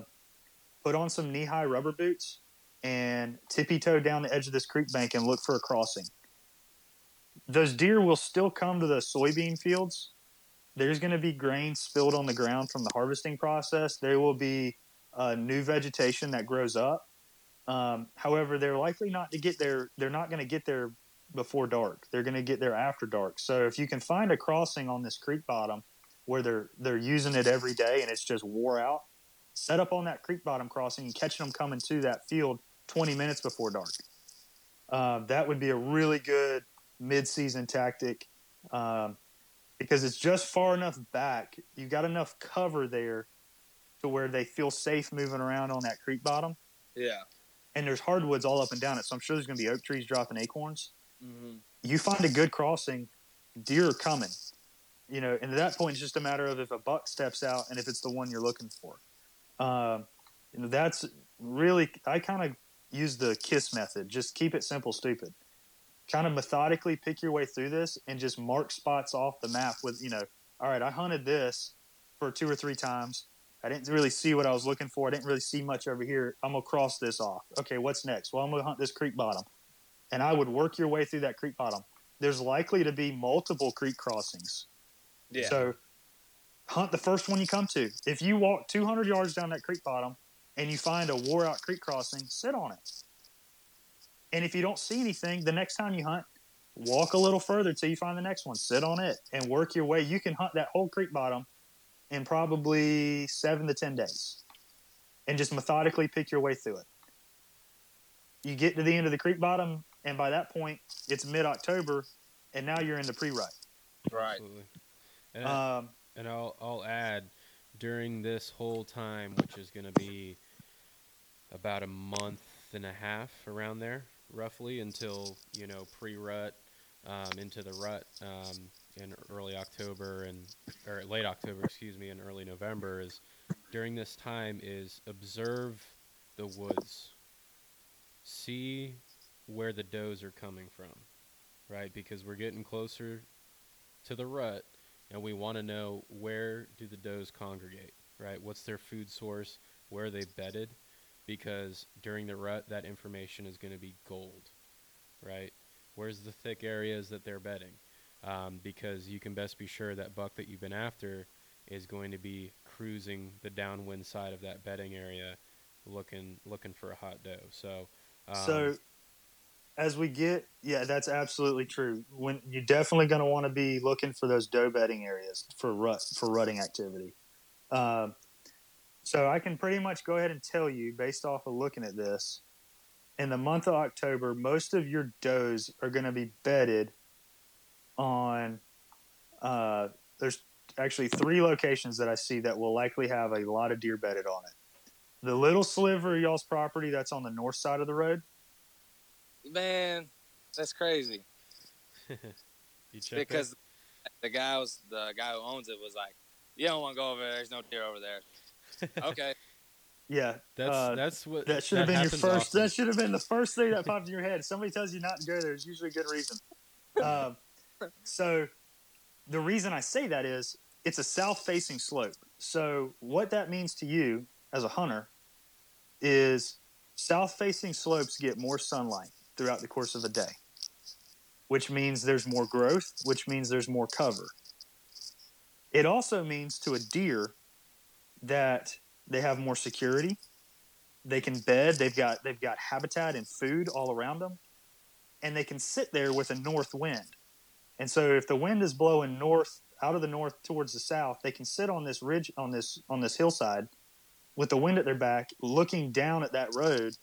put on some knee high rubber boots and tippy toe down the edge of this creek bank and look for a crossing. Those deer will still come to the soybean fields. There's going to be grain spilled on the ground from the harvesting process. There will be uh, new vegetation that grows up. Um, however, they're likely not to get there. They're not going to get there before dark. They're going to get there after dark. So if you can find a crossing on this creek bottom where they're they're using it every day and it's just wore out, set up on that creek bottom crossing and catching them coming to that field 20 minutes before dark. Uh, that would be a really good mid-season tactic um, because it's just far enough back. You got enough cover there to where they feel safe moving around on that creek bottom. Yeah. And there's hardwoods all up and down it, so I'm sure there's going to be oak trees dropping acorns. Mm-hmm. You find a good crossing, deer are coming. You know, and at that point, it's just a matter of if a buck steps out and if it's the one you're looking for. Know, that's really I kind of use the kiss method. Just keep it simple, stupid. Kind of methodically pick your way through this and just mark spots off the map with you know. All right, I hunted this for two or three times. I didn't really see what I was looking for. I didn't really see much over here. I'm gonna cross this off. Okay, what's next? Well, I'm gonna hunt this creek bottom and I would work your way through that creek bottom. There's likely to be multiple creek crossings. Yeah. So hunt the first one you come to. If you walk 200 yards down that creek bottom and you find a wore out creek crossing, sit on it. And if you don't see anything, the next time you hunt, walk a little further till you find the next one, sit on it, and work your way. You can hunt that whole creek bottom in probably seven to 10 days and just methodically pick your way through it. You get to the end of the creek bottom, and by that point it's mid October, and now you're in the pre-rut. Right. Absolutely. And, I, Um, and I'll I'll add during this whole time, which is going to be about a month and a half around there, roughly, until you know pre-rut um, into the rut um, in early October and or late October, excuse me, and early November is during this time is observe the woods, see where the does are coming from, right? Because we're getting closer to the rut, and we want to know where do the does congregate, right? What's their food source? Where are they bedded? Because during the rut, that information is going to be gold, right? Where's the thick areas that they're bedding? Um, because you can best be sure that buck that you've been after is going to be cruising the downwind side of that bedding area, looking looking for a hot doe. So, um, so as we get, yeah, that's absolutely true. When you're definitely going to want to be looking for those doe bedding areas for rut for rutting activity. Um, so I can pretty much go ahead and tell you, based off of looking at this, in the month of October, most of your does are going to be bedded on. Uh, there's actually three locations that I see that will likely have a lot of deer bedded on it. The little sliver of y'all's property that's on the north side of the road. Man, that's crazy. [LAUGHS] you check because the guy was the guy who owns it was like, "You don't want to go over there. There's no deer over there." [LAUGHS] okay. Yeah, that's uh, that's what that should have been your first. often. That should have been the first thing that popped in your head. Somebody tells you not to go there. There's usually a good reason. Um, so, the reason I say that is it's a south-facing slope. So, what that means to you as a hunter is south-facing slopes get more sunlight throughout the course of a day, which means there's more growth, which means there's more cover. It also means to a deer that they have more security. They can bed. They've got they've got habitat and food all around them, and they can sit there with a north wind. And so, if the wind is blowing north out of the north towards the south, they can sit on this ridge on this on this hillside with the wind at their back, looking down at that road.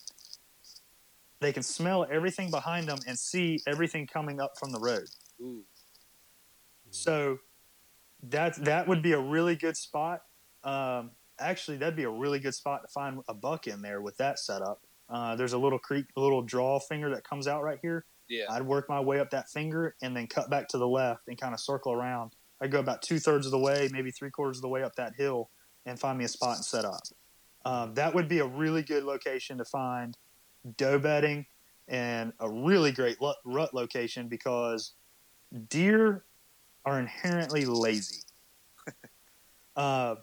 They can smell everything behind them and see everything coming up from the road. Ooh. So that that would be a really good spot. Um, actually, that'd be a really good spot to find a buck in there with that setup. Uh, there's a little creek, a little draw finger that comes out right here. Yeah. I'd work my way up that finger and then cut back to the left and kind of circle around. I'd go about two thirds of the way, maybe three quarters of the way up that hill, and find me a spot and set up. Um, that would be a really good location to find doe bedding and a really great rut location because deer are inherently lazy. [LAUGHS] uh,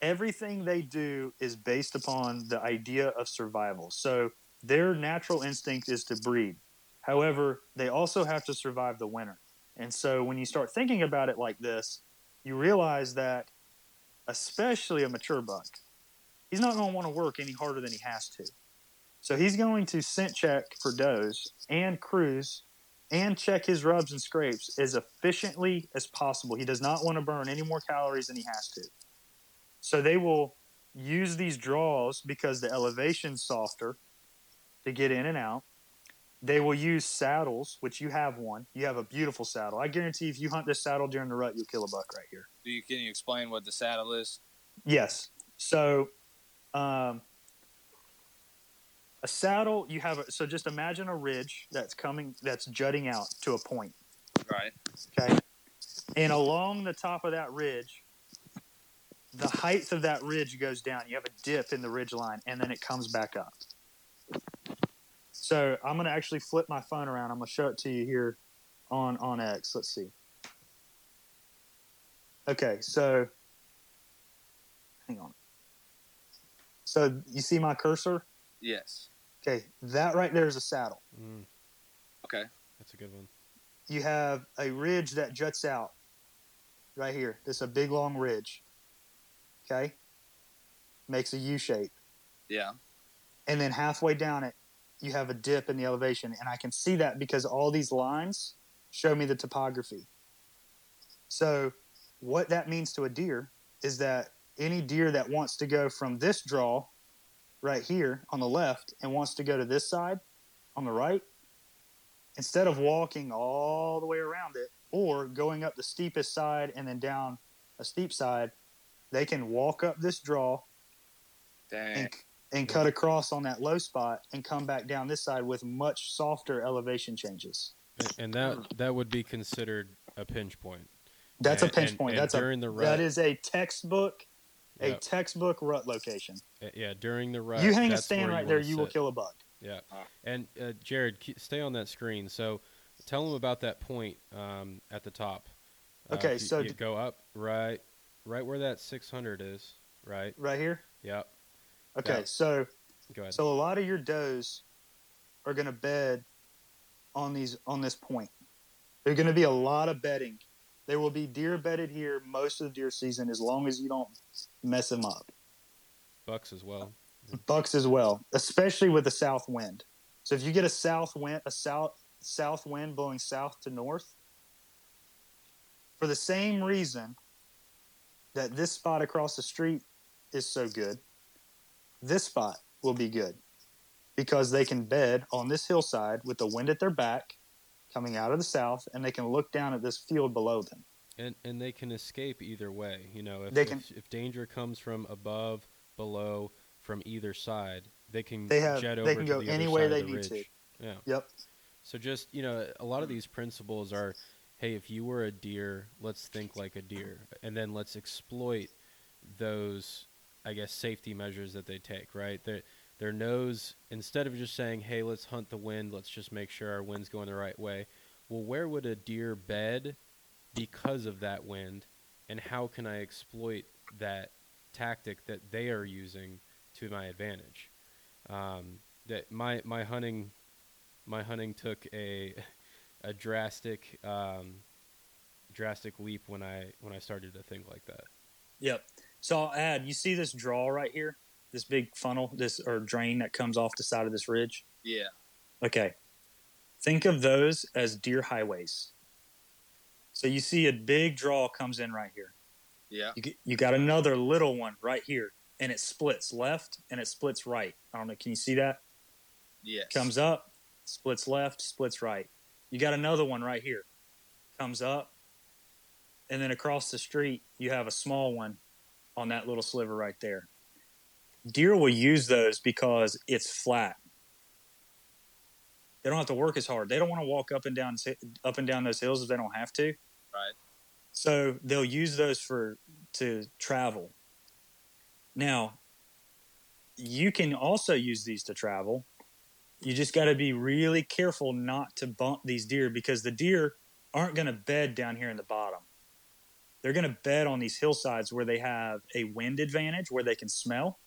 everything they do is based upon the idea of survival. So their natural instinct is to breed. However, they also have to survive the winter. And so when you start thinking about it like this, you realize that, especially a mature buck, he's not going to want to work any harder than he has to. So he's going to scent check for does and cruise and check his rubs and scrapes as efficiently as possible. He does not want to burn any more calories than he has to. So they will use these draws because the elevation's softer to get in and out. They will use saddles, which you have one. You have a beautiful saddle. I guarantee if you hunt this saddle during the rut, you'll kill a buck right here. Do you can you explain what the saddle is? Yes. So, um, a saddle, you have a, so just imagine a ridge that's coming, that's jutting out to a point. Right. Okay. And along the top of that ridge, the height of that ridge goes down. You have a dip in the ridge line, and then it comes back up. So I'm going to actually flip my phone around. I'm going to show it to you here on onX. Let's see. Okay, so hang on. So you see my cursor? Yes. Okay, that right there is a saddle. Mm, Okay. that's a good one. you have a ridge that juts out right here. This is a big long ridge. Okay? Makes a U shape. Yeah. And then halfway down it, you have a dip in the elevation. And I can see that because all these lines show me the topography. So, what that means to a deer is that any deer that wants to go from this draw right here on the left and wants to go to this side on the right, instead of walking all the way around it or going up the steepest side and then down a steep side, they can walk up this draw Dang. and, and cut across on that low spot and come back down this side with much softer elevation changes. And that that would be considered a pinch point. That's a pinch and- point. and That's a the rut. that is a textbook A Yep. textbook rut location. Uh, yeah, during the rut. you hang a stand where right there, wanna you will kill a bug. Yeah. Ah. And uh, Jared, stay on that screen. So tell them about that point um, at the top. Uh, Okay, if you- so you d- go up right, right where that 600 is. Right. Right here. Yep. Okay, Yeah. so Go ahead. so a lot of your does are going to bed on these on this point. There's going to be a lot of bedding. There will be deer bedded here most of the deer season as long as you don't mess them up. Bucks as well. Bucks as well, especially with the south wind. So if you get a south wind, a south south wind blowing south to north, for the same reason that this spot across the street is so good, this spot will be good because they can bed on this hillside with the wind at their back coming out of the south and they can look down at this field below them. And and they can escape either way. You know, if They can- if, if danger comes from above, below, from either side, they can They have- jet they over can to go the any way they the need to. Yeah. Yep. So just you know, a lot of these principles are, hey, if you were a deer, let's think like a deer, and then let's exploit those, I guess, safety measures that they take. Right, their their nose instead of just saying, hey, let's hunt the wind, let's just make sure our wind's going the right way. Well, where would a deer bed because of that wind, and how can I exploit that tactic that they are using to my advantage? Um, that my my hunting my hunting took a a drastic um, drastic leap when I when I started to think like that. Yep. So I'll add, you see this draw right here? This big funnel, this or drain that comes off the side of this ridge? Yeah. Okay. Think of those as deer highways. So you see a big draw comes in right here. Yeah. You, you got another little one right here, and it splits left and it splits right. I don't know. Can you see that? Yes. Comes up, splits left, splits right. You got another one right here. Comes up, and then across the street, you have a small one on that little sliver right there. Deer will use those because it's flat. They don't have to work as hard. They don't want to walk up and down up and down those hills if they don't have to. Right. So they'll use those for to travel. Now, you can also use these to travel. You just got to be really careful not to bump these deer because the deer aren't going to bed down here in the bottom. They're going to bed on these hillsides where they have a wind advantage, where they can smell,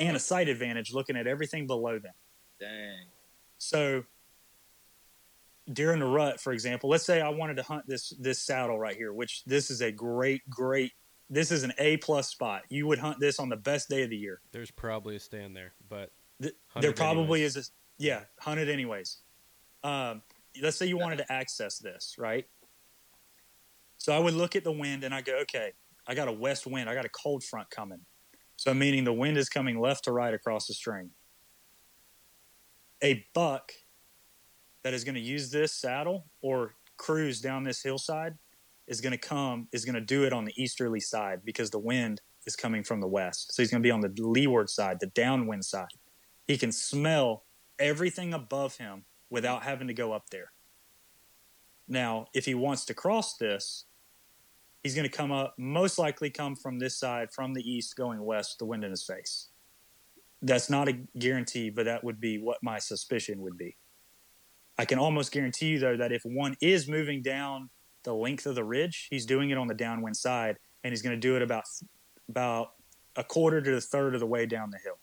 and a sight advantage looking at everything below them. Dang. So during the rut, for example, let's say I wanted to hunt this this saddle right here, which this is a great, great. This is an A plus spot. You would hunt this on the best day of the year. There's probably a stand there, but Th- there probably anyways. is a yeah, hunt it anyways. Um, let's say you wanted to access this, right? So I would look at the wind and I go, okay, I got a west wind, I got a cold front coming. So meaning the wind is coming left to right across the string. A buck that is going to use this saddle or cruise down this hillside is going to come is going to do it on the easterly side because the wind is coming from the west. So he's going to be on the leeward side, the downwind side. He can smell everything above him without having to go up there. Now, if he wants to cross this, he's going to come up, most likely come from this side, from the east, going west, the wind in his face. That's not a guarantee, but that would be what my suspicion would be. I can almost guarantee you, though, that if one is moving down the length of the ridge, he's doing it on the downwind side, and he's going to do it about about a quarter to a third of the way down the hill.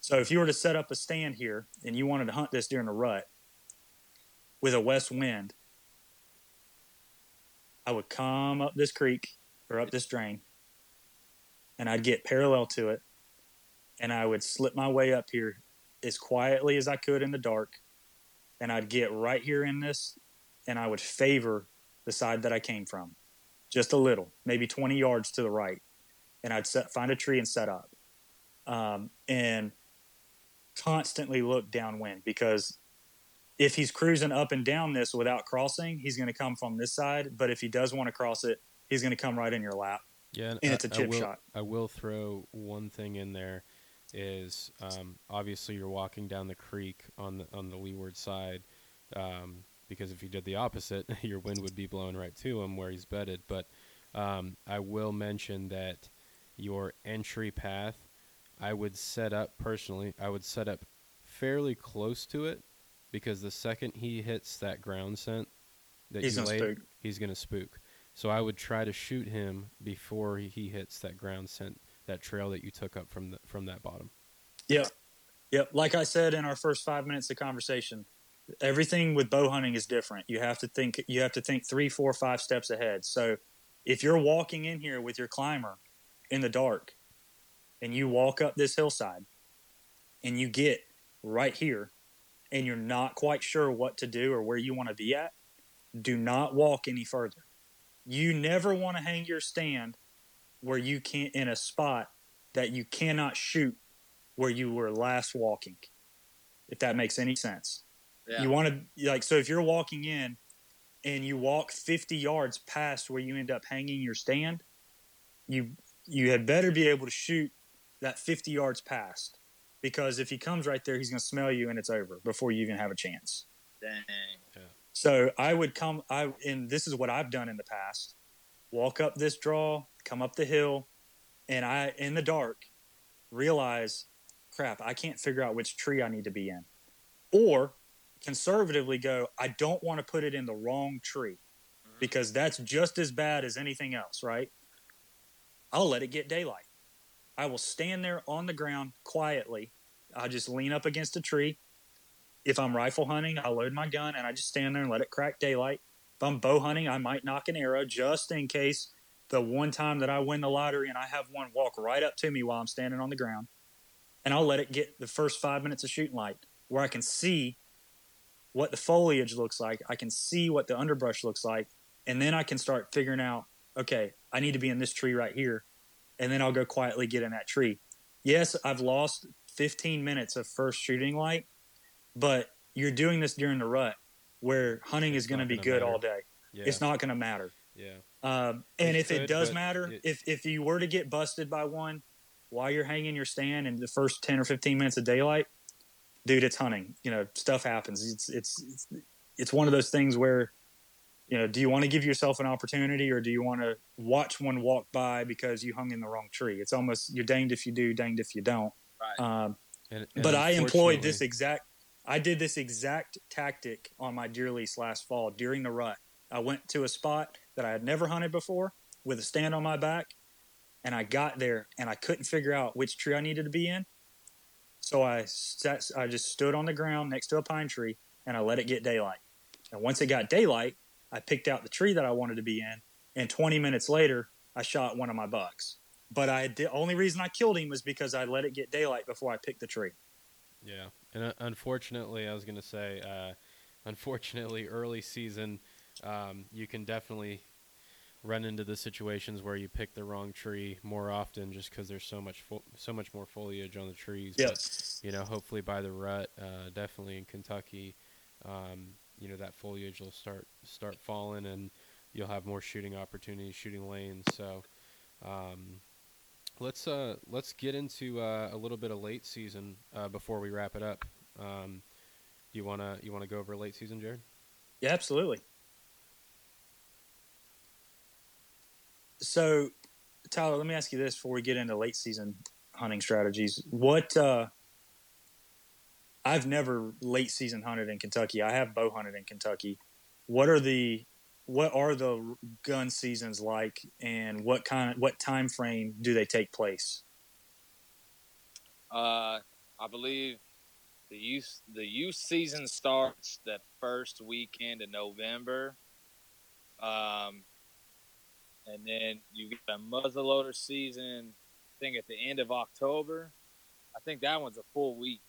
So if you were to set up a stand here and you wanted to hunt this during a rut with a west wind, I would come up this creek or up this drain and I'd get parallel to it and I would slip my way up here as quietly as I could in the dark and I'd get right here in this and I would favor the side that I came from just a little, maybe 20 yards to the right. And I'd set, find a tree and set up. Um, and constantly look downwind because if he's cruising up and down this without crossing, he's going to come from this side. But if he does want to cross it, he's going to come right in your lap. yeah, And I- it's a chip will- shot. I will throw one thing in there. Is um, obviously you're walking down the creek on the on the leeward side, um, because if you did the opposite, [LAUGHS] your wind would be blowing right to him where he's bedded. But um, I will mention that your entry path, I would set up personally. I would set up fairly close to it because the second he hits that ground scent that He's you gonna laid, spook. he's gonna spook. So I would try to shoot him before he- he hits that ground scent, that trail that you took up from the, from that bottom. Yep. Yep. Like I said in our first five minutes of conversation, everything with bow hunting is different. You have to think you have to think three, four, five steps ahead. So if you're walking in here with your climber in the dark and you walk up this hillside and you get right here and you're not quite sure what to do or where you want to be at, do not walk any further. You never want to hang your stand where you can't in a spot that you cannot shoot where you were last walking. If that makes any sense. Yeah. You want to like so if you're walking in and you walk 50 yards past where you end up hanging your stand, you you had better be able to shoot that 50 yards past because if he comes right there, he's going to smell you and it's over before you even have a chance. Dang. So I would come, I and this is what I've done in the past: walk up this draw, come up the hill, and I in the dark realize, crap, I can't figure out which tree I need to be in, or conservatively go, I don't want to put it in the wrong tree mm-hmm. because that's just as bad as anything else, right? I'll let it get daylight. I will stand there on the ground quietly. I'll just lean up against a tree. If I'm rifle hunting, I'll load my gun and I just stand there and let it crack daylight. If I'm bow hunting, I might nock an arrow just in case the one time that I win the lottery and I have one walk right up to me while I'm standing on the ground. And I'll let it get the first five minutes of shooting light where I can see what the foliage looks like. I can see what the underbrush looks like. And then I can start figuring out, okay, I need to be in this tree right here. And then I'll go quietly get in that tree. Yes, I've lost 15 minutes of first shooting light, but you're doing this during the rut where hunting It's is going to be good matter. all day. Yeah. It's not going to matter. Yeah. Um, and if it does matter, it- if if you were to get busted by one while you're hanging your stand in the first ten or fifteen minutes of daylight, dude, it's hunting. You know, stuff happens. It's it's it's, it's one of those things where, you know, do you want to give yourself an opportunity or do you want to watch one walk by because you hung in the wrong tree? It's almost you're danged if you do, danged if you don't. Right. Um, And, and but I employed this exact. I did this exact tactic on my deer lease last fall during the rut. I went to a spot that I had never hunted before with a stand on my back, and I got there and I couldn't figure out which tree I needed to be in. So I sat, I just stood on the ground next to a pine tree and I let it get daylight. And once it got daylight, I picked out the tree that I wanted to be in. And 20 minutes later, I shot one of my bucks. But I the only reason I killed him was because I let it get daylight before I picked the tree. Yeah, and uh, unfortunately, I was going to say, uh, unfortunately, early season, um, you can definitely run into the situations where you pick the wrong tree more often, just because there's so much fo- so much more foliage on the trees. Yeah. But, you know, hopefully by the rut, uh, definitely in Kentucky, um, you know that foliage will start start falling, and you'll have more shooting opportunities, shooting lanes. So. Um, Let's uh let's get into uh, a little bit of late season uh, before we wrap it up. Um, you wanna you wanna go over late season, Jared? Yeah, absolutely. So, Tyler, let me ask you this before we get into late season hunting strategies. What uh, I've never late season hunted in Kentucky. I have bow hunted in Kentucky. What are the what are the gun seasons like, and what kind of, what time frame do they take place? Uh, I believe the youth the youth season starts the first weekend of November. Um, and then you get the muzzleloader season. I think at the end of October. I think that one's a full week.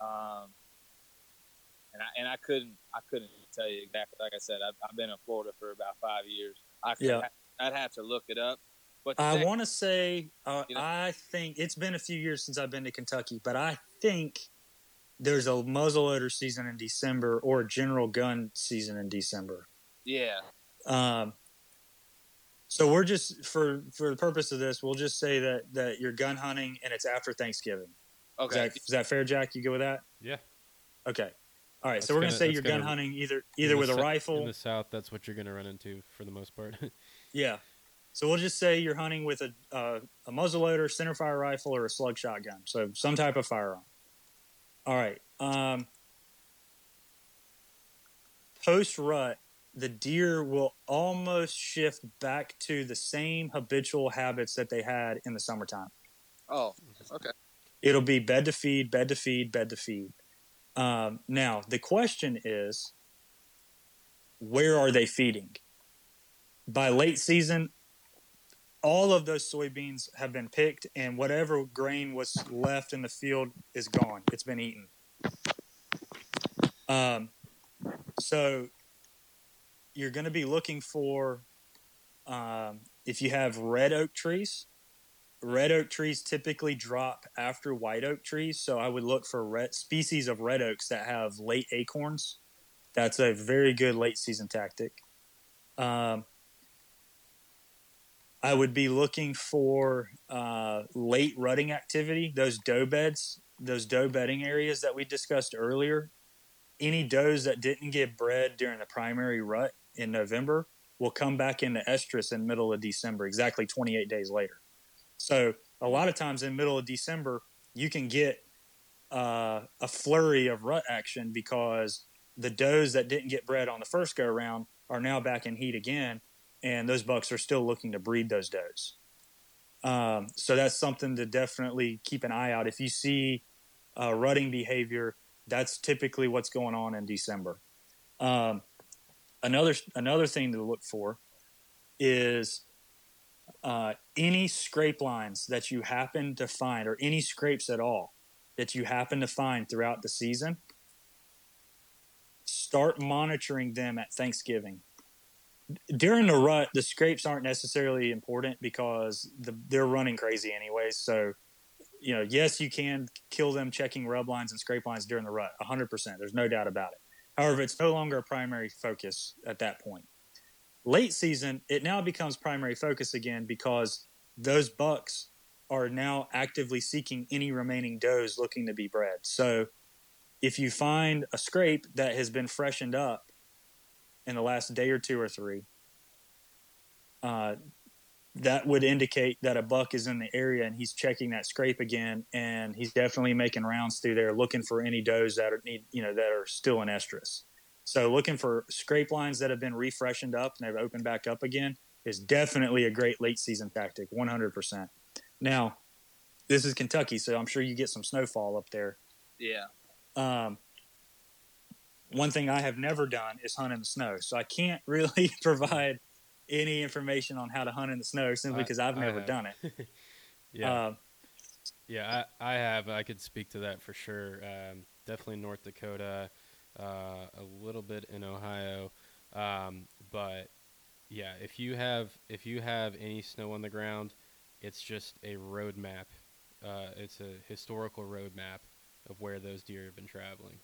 Um, and I and I couldn't I couldn't tell you exactly. Like I said, I've, I've been in Florida for about five years. I could, Yeah. I'd have to look it up. But I want to say, uh, You know- I think it's been a few years since I've been to Kentucky, but I think there's a muzzleloader season in December or a general gun season in December. yeah, Um, so we're just for for the purpose of this, we'll just say that that you're gun hunting and it's after Thanksgiving. Is, okay, that, is that fair, Jack? You go with that? Yeah. Okay. All right. That's so we're gonna, gonna- say you're gun gonna- hunting either either with a sou- rifle. in the south. That's what you're gonna run into for the most part. [LAUGHS] Yeah. So we'll just say you're hunting with a uh, a muzzleloader, centerfire rifle, or a slug shotgun. So some type of firearm. All right. Um, Post rut, the deer will almost shift back to the same habitual habits that they had in the summertime. Oh, okay. It'll be bed to feed, bed to feed, bed to feed. Um, now the question is, where are they feeding? By late season, all of those soybeans have been picked, and whatever grain was left in the field is gone. It's been eaten. Um, so you're going to be looking for um, if you have red oak trees. Red oak trees typically drop after white oak trees, so I would look for red species of red oaks that have late acorns. That's a very good late season tactic. Um, I would be looking for uh, late rutting activity, those doe beds, those doe bedding areas that we discussed earlier. Any does that didn't get bred during the primary rut in November will come back into estrus in middle of December, exactly 28 days later. So a lot of times in middle of December, you can get uh, a flurry of rut action because the does that didn't get bred on the first go around are now back in heat again, and those bucks are still looking to breed those does. Um, so that's something to definitely keep an eye out. If you see uh, rutting behavior, that's typically what's going on in December. Um, another another thing to look for is uh, any scrape lines that you happen to find, or any scrapes at all that you happen to find throughout the season. Start monitoring them at Thanksgiving. During the rut, the scrapes aren't necessarily important because the, they're running crazy anyway. So, you know, yes, you can kill them checking rub lines and scrape lines during the rut, 100%. There's no doubt about it. However, it's no longer a primary focus at that point. Late season, it now becomes primary focus again because those bucks are now actively seeking any remaining does looking to be bred. So if you find a scrape that has been freshened up in the last day or two or three, uh, that would indicate that a buck is in the area and he's checking that scrape again and he's definitely making rounds through there looking for any does that are need you know that are still in estrus so looking for scrape lines that have been refreshened up and they've opened back up again is definitely a great late season tactic 100% now this is kentucky so i'm sure you get some snowfall up there Yeah. um, one thing i have never done is hunt in the snow so i can't [LAUGHS] really provide any information on how to hunt in the snow simply because I've never done it. [LAUGHS] Yeah, Um, yeah, I, I have. I could speak to that for sure. Um, definitely North Dakota, uh, a little bit in Ohio, um, but yeah, if you have if you have any snow on the ground, it's just a road map. Uh, it's a historical road map of where those deer have been traveling.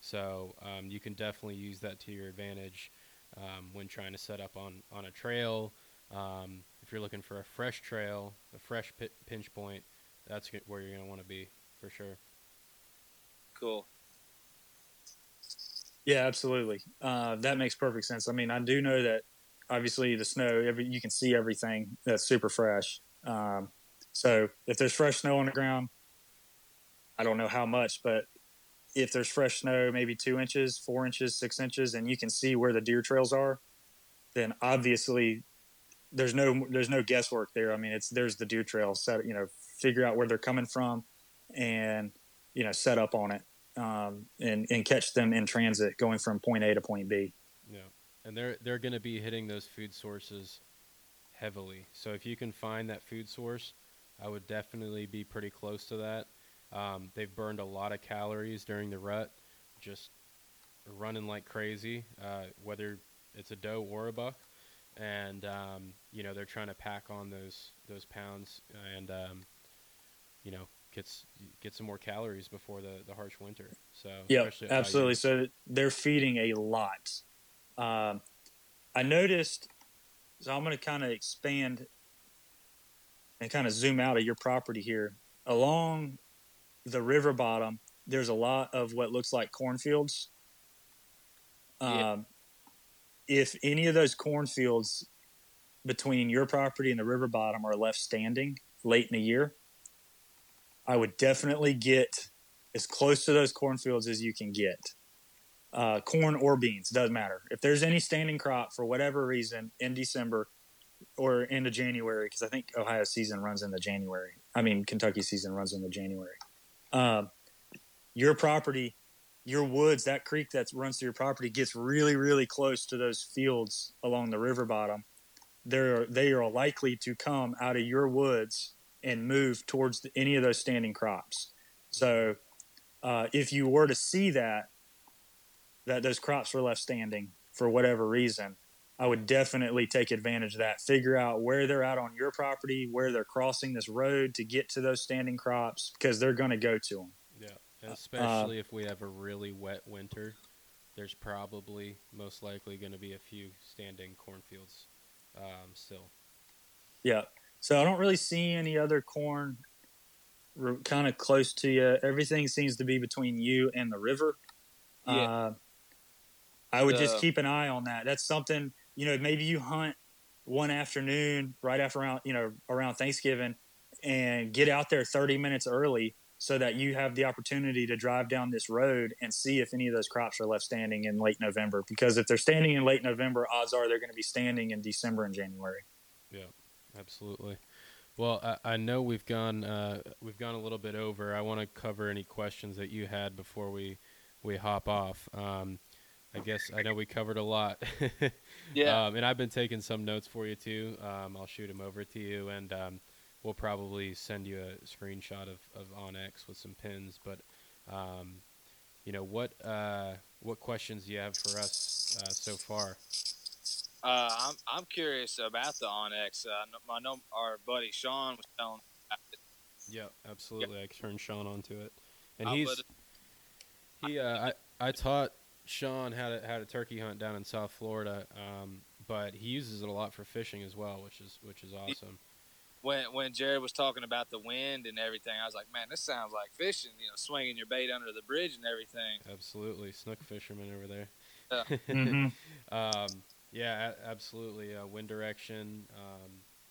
So um, you can definitely use that to your advantage um, when trying to set up on, on a trail. Um, if you're looking for a fresh trail, a fresh pi pinch point, that's where you're going to want to be for sure. Cool. Yeah, absolutely. Uh, that makes perfect sense. I mean, I do know that obviously the snow, every you can see everything that's super fresh. Um, so if there's fresh snow on the ground, I don't know how much, but if there's fresh snow, maybe two inches, four inches, six inches, and you can see where the deer trails are, then obviously there's no there's no guesswork there. I mean, it's there's the deer trail set. You know, figure out where they're coming from, and you know, set up on it, um, and and catch them in transit going from point A to point B. Yeah, and they're they're going to be hitting those food sources heavily. So if you can find that food source, I would definitely be pretty close to that. Um, they've burned a lot of calories during the rut, just running like crazy, uh, whether it's a doe or a buck, and um, you know they're trying to pack on those those pounds and um, you know get get some more calories before the, the harsh winter. So Yeah, especially at high absolutely. So they're feeding a lot. Um, I noticed. So I'm going to kind of expand and kind of zoom out of your property here. Along the river bottom, there's a lot of what looks like cornfields. Um, Yeah. If any of those cornfields between your property and the river bottom are left standing late in the year, I would definitely get as close to those cornfields as you can get. Uh, corn or beans, doesn't matter. If there's any standing crop for whatever reason in December or into January, because I think Ohio season runs into January. I mean, Kentucky season runs into January. Um, your property, your woods, that creek that runs through your property gets really, really close to those fields along the river bottom. They're, they are likely to come out of your woods and move towards the, any of those standing crops. So uh, if you were to see that, that those crops were left standing for whatever reason, I would definitely take advantage of that. Figure out where they're at on your property, where they're crossing this road to get to those standing crops, because they're going to go to them. Yeah, especially uh, if we have a really wet winter. There's probably most likely going to be a few standing cornfields um, still. Yeah, so I don't really see any other corn kind of close to you. Everything seems to be between you and the river. Yeah. Uh, I would just keep an eye on that. That's something you know. Maybe you hunt one afternoon right after around you know around Thanksgiving, and get out there thirty minutes early so that you have the opportunity to drive down this road and see if any of those crops are left standing in late November. Because if they're standing in late November, odds are they're going to be standing in December and January. Yeah, absolutely. Well, I, I know we've gone uh, we've gone a little bit over. I want to cover any questions that you had before we we hop off. Um, I guess I know we covered a lot. [LAUGHS] yeah. Um, and I've been taking some notes for you too. Um, I'll shoot them over to you, and um, we'll probably send you a screenshot of, of onX with some pins. But um, you know what uh, what questions do you have for us uh, so far? Uh, I'm I'm curious about the onX. Uh, I know our buddy Sean was telling. Yeah, absolutely. Yep. I turned Sean onto it, and I'll he's he. Uh, I I taught Sean how to had a turkey hunt down in South Florida, um, but he uses it a lot for fishing as well, which is which is awesome. When when Jared was talking about the wind and everything, I was like, man, this sounds like fishing. You know, swinging your bait under the bridge and everything. Absolutely, snook fishermen over there. Yeah, [LAUGHS] mm-hmm. um, yeah a- absolutely. Uh, wind direction, um,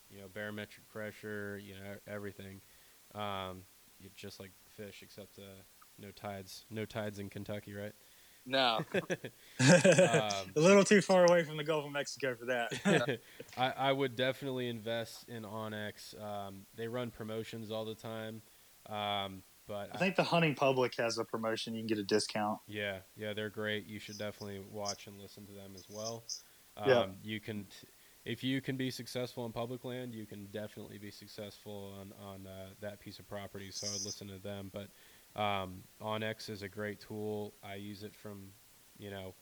you know, barometric pressure, you know, everything. Um, just like fish, except uh, no tides. No tides in Kentucky, right? No. [LAUGHS] [LAUGHS] um, [LAUGHS] a little too far away from the Gulf of Mexico for that. I, I, would definitely invest in onX. Um, they run promotions all the time. Um, but I think I, the hunting public has a promotion. You can get a discount. Yeah, yeah, they're great. You should definitely watch and listen to them as well. Um, yeah. You can, t- if you can be successful in public land, you can definitely be successful on on uh, that piece of property. So I would listen to them. But um, onX is a great tool. I use it from, you know,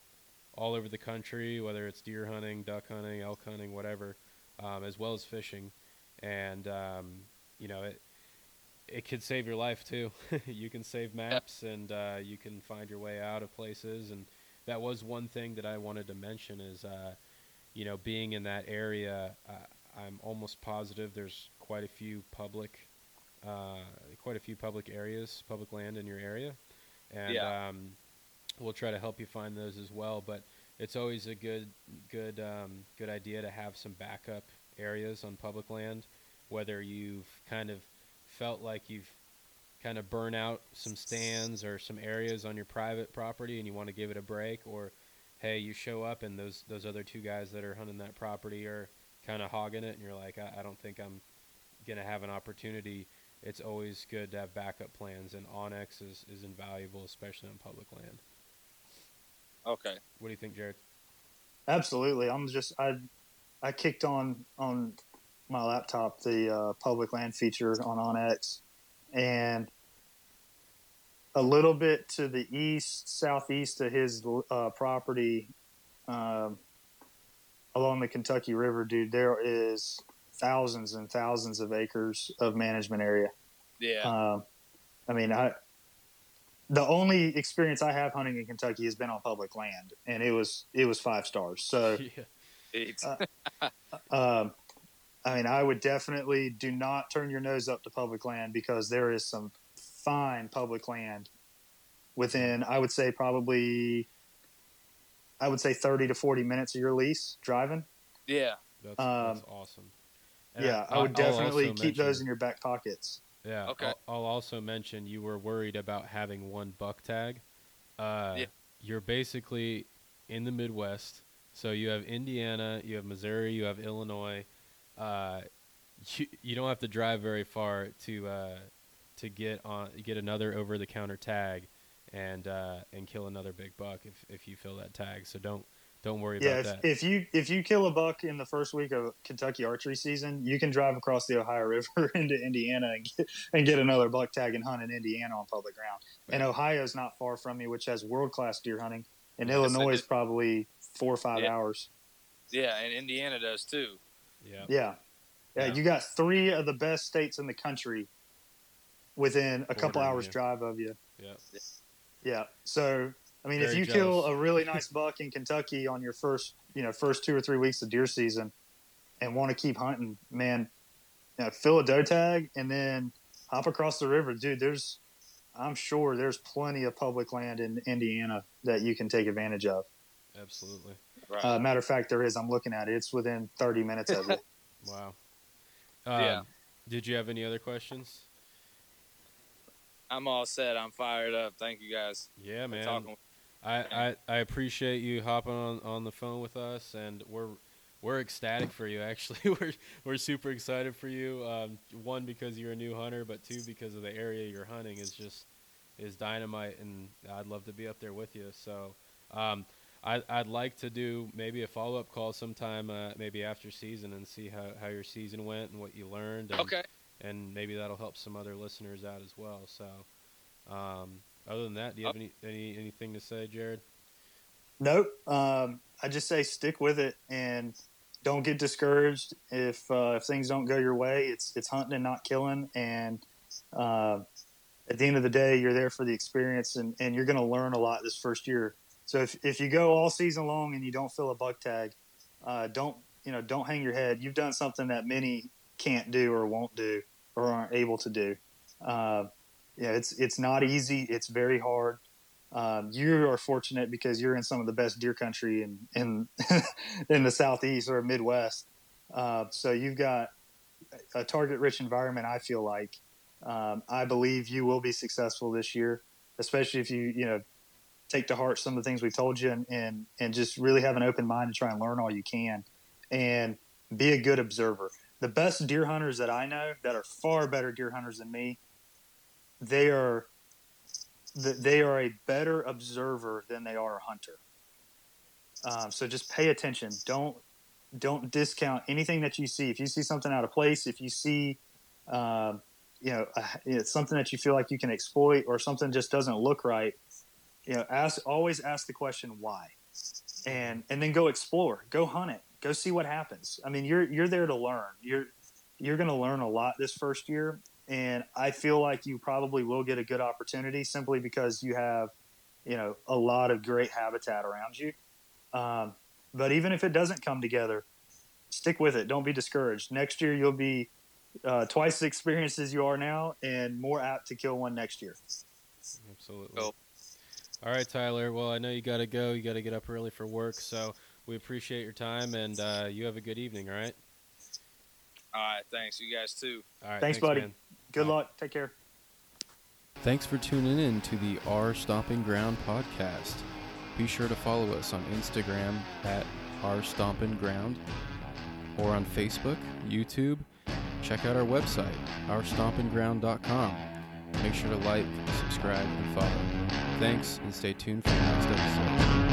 all over the country, whether it's deer hunting, duck hunting, elk hunting, whatever, um, as well as fishing. And um, you know, it it could save your life too. [LAUGHS] you can save maps and uh, you can find your way out of places. And that was one thing that I wanted to mention is, uh, you know, being in that area, uh, I'm almost positive there's quite a few public uh, quite a few public areas, public land in your area, and yeah. um, we'll try to help you find those as well. But it's always a good good um, good idea to have some backup areas on public land, whether you've kind of felt like you've kind of burn out some stands or some areas on your private property and you want to give it a break or hey you show up and those those other two guys that are hunting that property are kind of hogging it and you're like I, I don't think i'm gonna have an opportunity it's always good to have backup plans, and onX is, is invaluable, especially on public land. Okay. What do you think, Jared? Absolutely. I'm just I I kicked on on my laptop the uh, public land feature on onX, and a little bit to the east southeast of his uh, property, um, along the Kentucky River, dude. There is thousands and thousands of acres of management area. Yeah. Um, I mean, I the only experience I have hunting in Kentucky has been on public land, and it was it was five stars. So, [LAUGHS] yeah. uh, um, I mean, I would definitely do not turn your nose up to public land because there is some fine public land within. I would say probably, I would say thirty to forty minutes of your lease driving. Yeah. That's, Um, that's awesome. And yeah, I, I'll- would I'll definitely also keep those in your back pockets. Yeah. Okay. I'll, I'll also mention you were worried about having one buck tag. Uh, Yeah. You're basically in the Midwest, so you have Indiana, you have Missouri, you have Illinois. Uh, you, you don't have to drive very far to uh, to get on get another over the counter tag and uh, and kill another big buck if, if you fill that tag. So don't don't worry Yeah, about if, that. if you if you kill a buck in the first week of Kentucky archery season, you can drive across the Ohio River [LAUGHS] into Indiana and get, and get another buck tag and hunt in Indiana on public ground. And Ohio is not far from me, which has world class deer hunting. And Yes, Illinois is probably four or five Yeah. hours. Yeah, and Indiana does too. Yeah. Yeah. yeah. You got three of the best states in the country within a couple hours you. drive of you. Yeah. Yeah. So I mean, if Very you kill a really [LAUGHS] nice buck in Kentucky on your first, you know, first two or three weeks of deer season, and want to keep hunting, man, you know, fill a doe tag and then hop across the river, dude. There's, I'm sure there's plenty of public land in Indiana that you can take advantage of. Absolutely. Right. Uh, matter of fact, there is. I'm looking at it. It's within 30 minutes of it. [LAUGHS] Wow. Um, Yeah. Did you have any other questions? I'm all set. I'm fired up. Thank you guys Yeah, man. talking. I, I, I appreciate you hopping on, on the phone with us, and we're we're ecstatic for you. [LAUGHS] Actually, [LAUGHS] we're we're super excited for you. Um, one because you're a new hunter, but two because of the area you're hunting is just is dynamite, and I'd love to be up there with you. So, um, I I'd like to do maybe a follow up call sometime, uh, maybe after season, and see how, how your season went and what you learned. And, Okay. and maybe that'll help some other listeners out as well. So, um, other than that, do you have any, any anything to say, Jared? Nope. Um, I just say stick with it and don't get discouraged if uh, if things don't go your way. It's it's hunting and not killing. And uh, at the end of the day, you're there for the experience, and, and you're going to learn a lot this first year. So if, if you go all season long and you don't fill a buck tag, uh, don't you know don't hang your head. You've done something that many can't do or won't do or aren't able to do. Uh, yeah, it's it's not easy. It's very hard um, you are fortunate because you're in some of the best deer country in in, [LAUGHS] in the southeast or Midwest. Uh, so you've got a target rich environment. I feel like um, I believe you will be successful this year, especially if you you know take to heart some of the things we've told you and and, and just really have an open mind to try and learn all you can and be a good observer. The best deer hunters that I know that are far better deer hunters than me, they are th- they are a better observer than they are a hunter. Um, so just pay attention. Don't don't discount anything that you see. If you see something out of place, if you see um, you know, uh, something that you feel like you can exploit or something just doesn't look right, you know, ask always ask the question why, and and then go explore, go hunt it, go see what happens. I mean, you're you're there to learn. You're you're going to learn a lot this first year, and I feel like you probably will get a good opportunity simply because you have, you know, a lot of great habitat around you. Um, but even if it doesn't come together, stick with it. Don't be discouraged. Next year you'll be uh, twice as experienced as you are now, and more apt to kill one next year. Absolutely. Cool. All right, Tyler. Well, I know you got to go. You got to get up early for work, so we appreciate your time, and uh, you have a good evening. All right. All right. Thanks. You guys too. All right. Thanks, buddy. man. Good Bye. luck. Take care. Thanks for tuning in to the Our Stomping Ground podcast. Be sure to follow us on Instagram at Our Stomping Ground or on Facebook, YouTube. Check out our website, OurStompingGround.com. Make sure to like, subscribe, and follow. Thanks, and stay tuned for the next episode.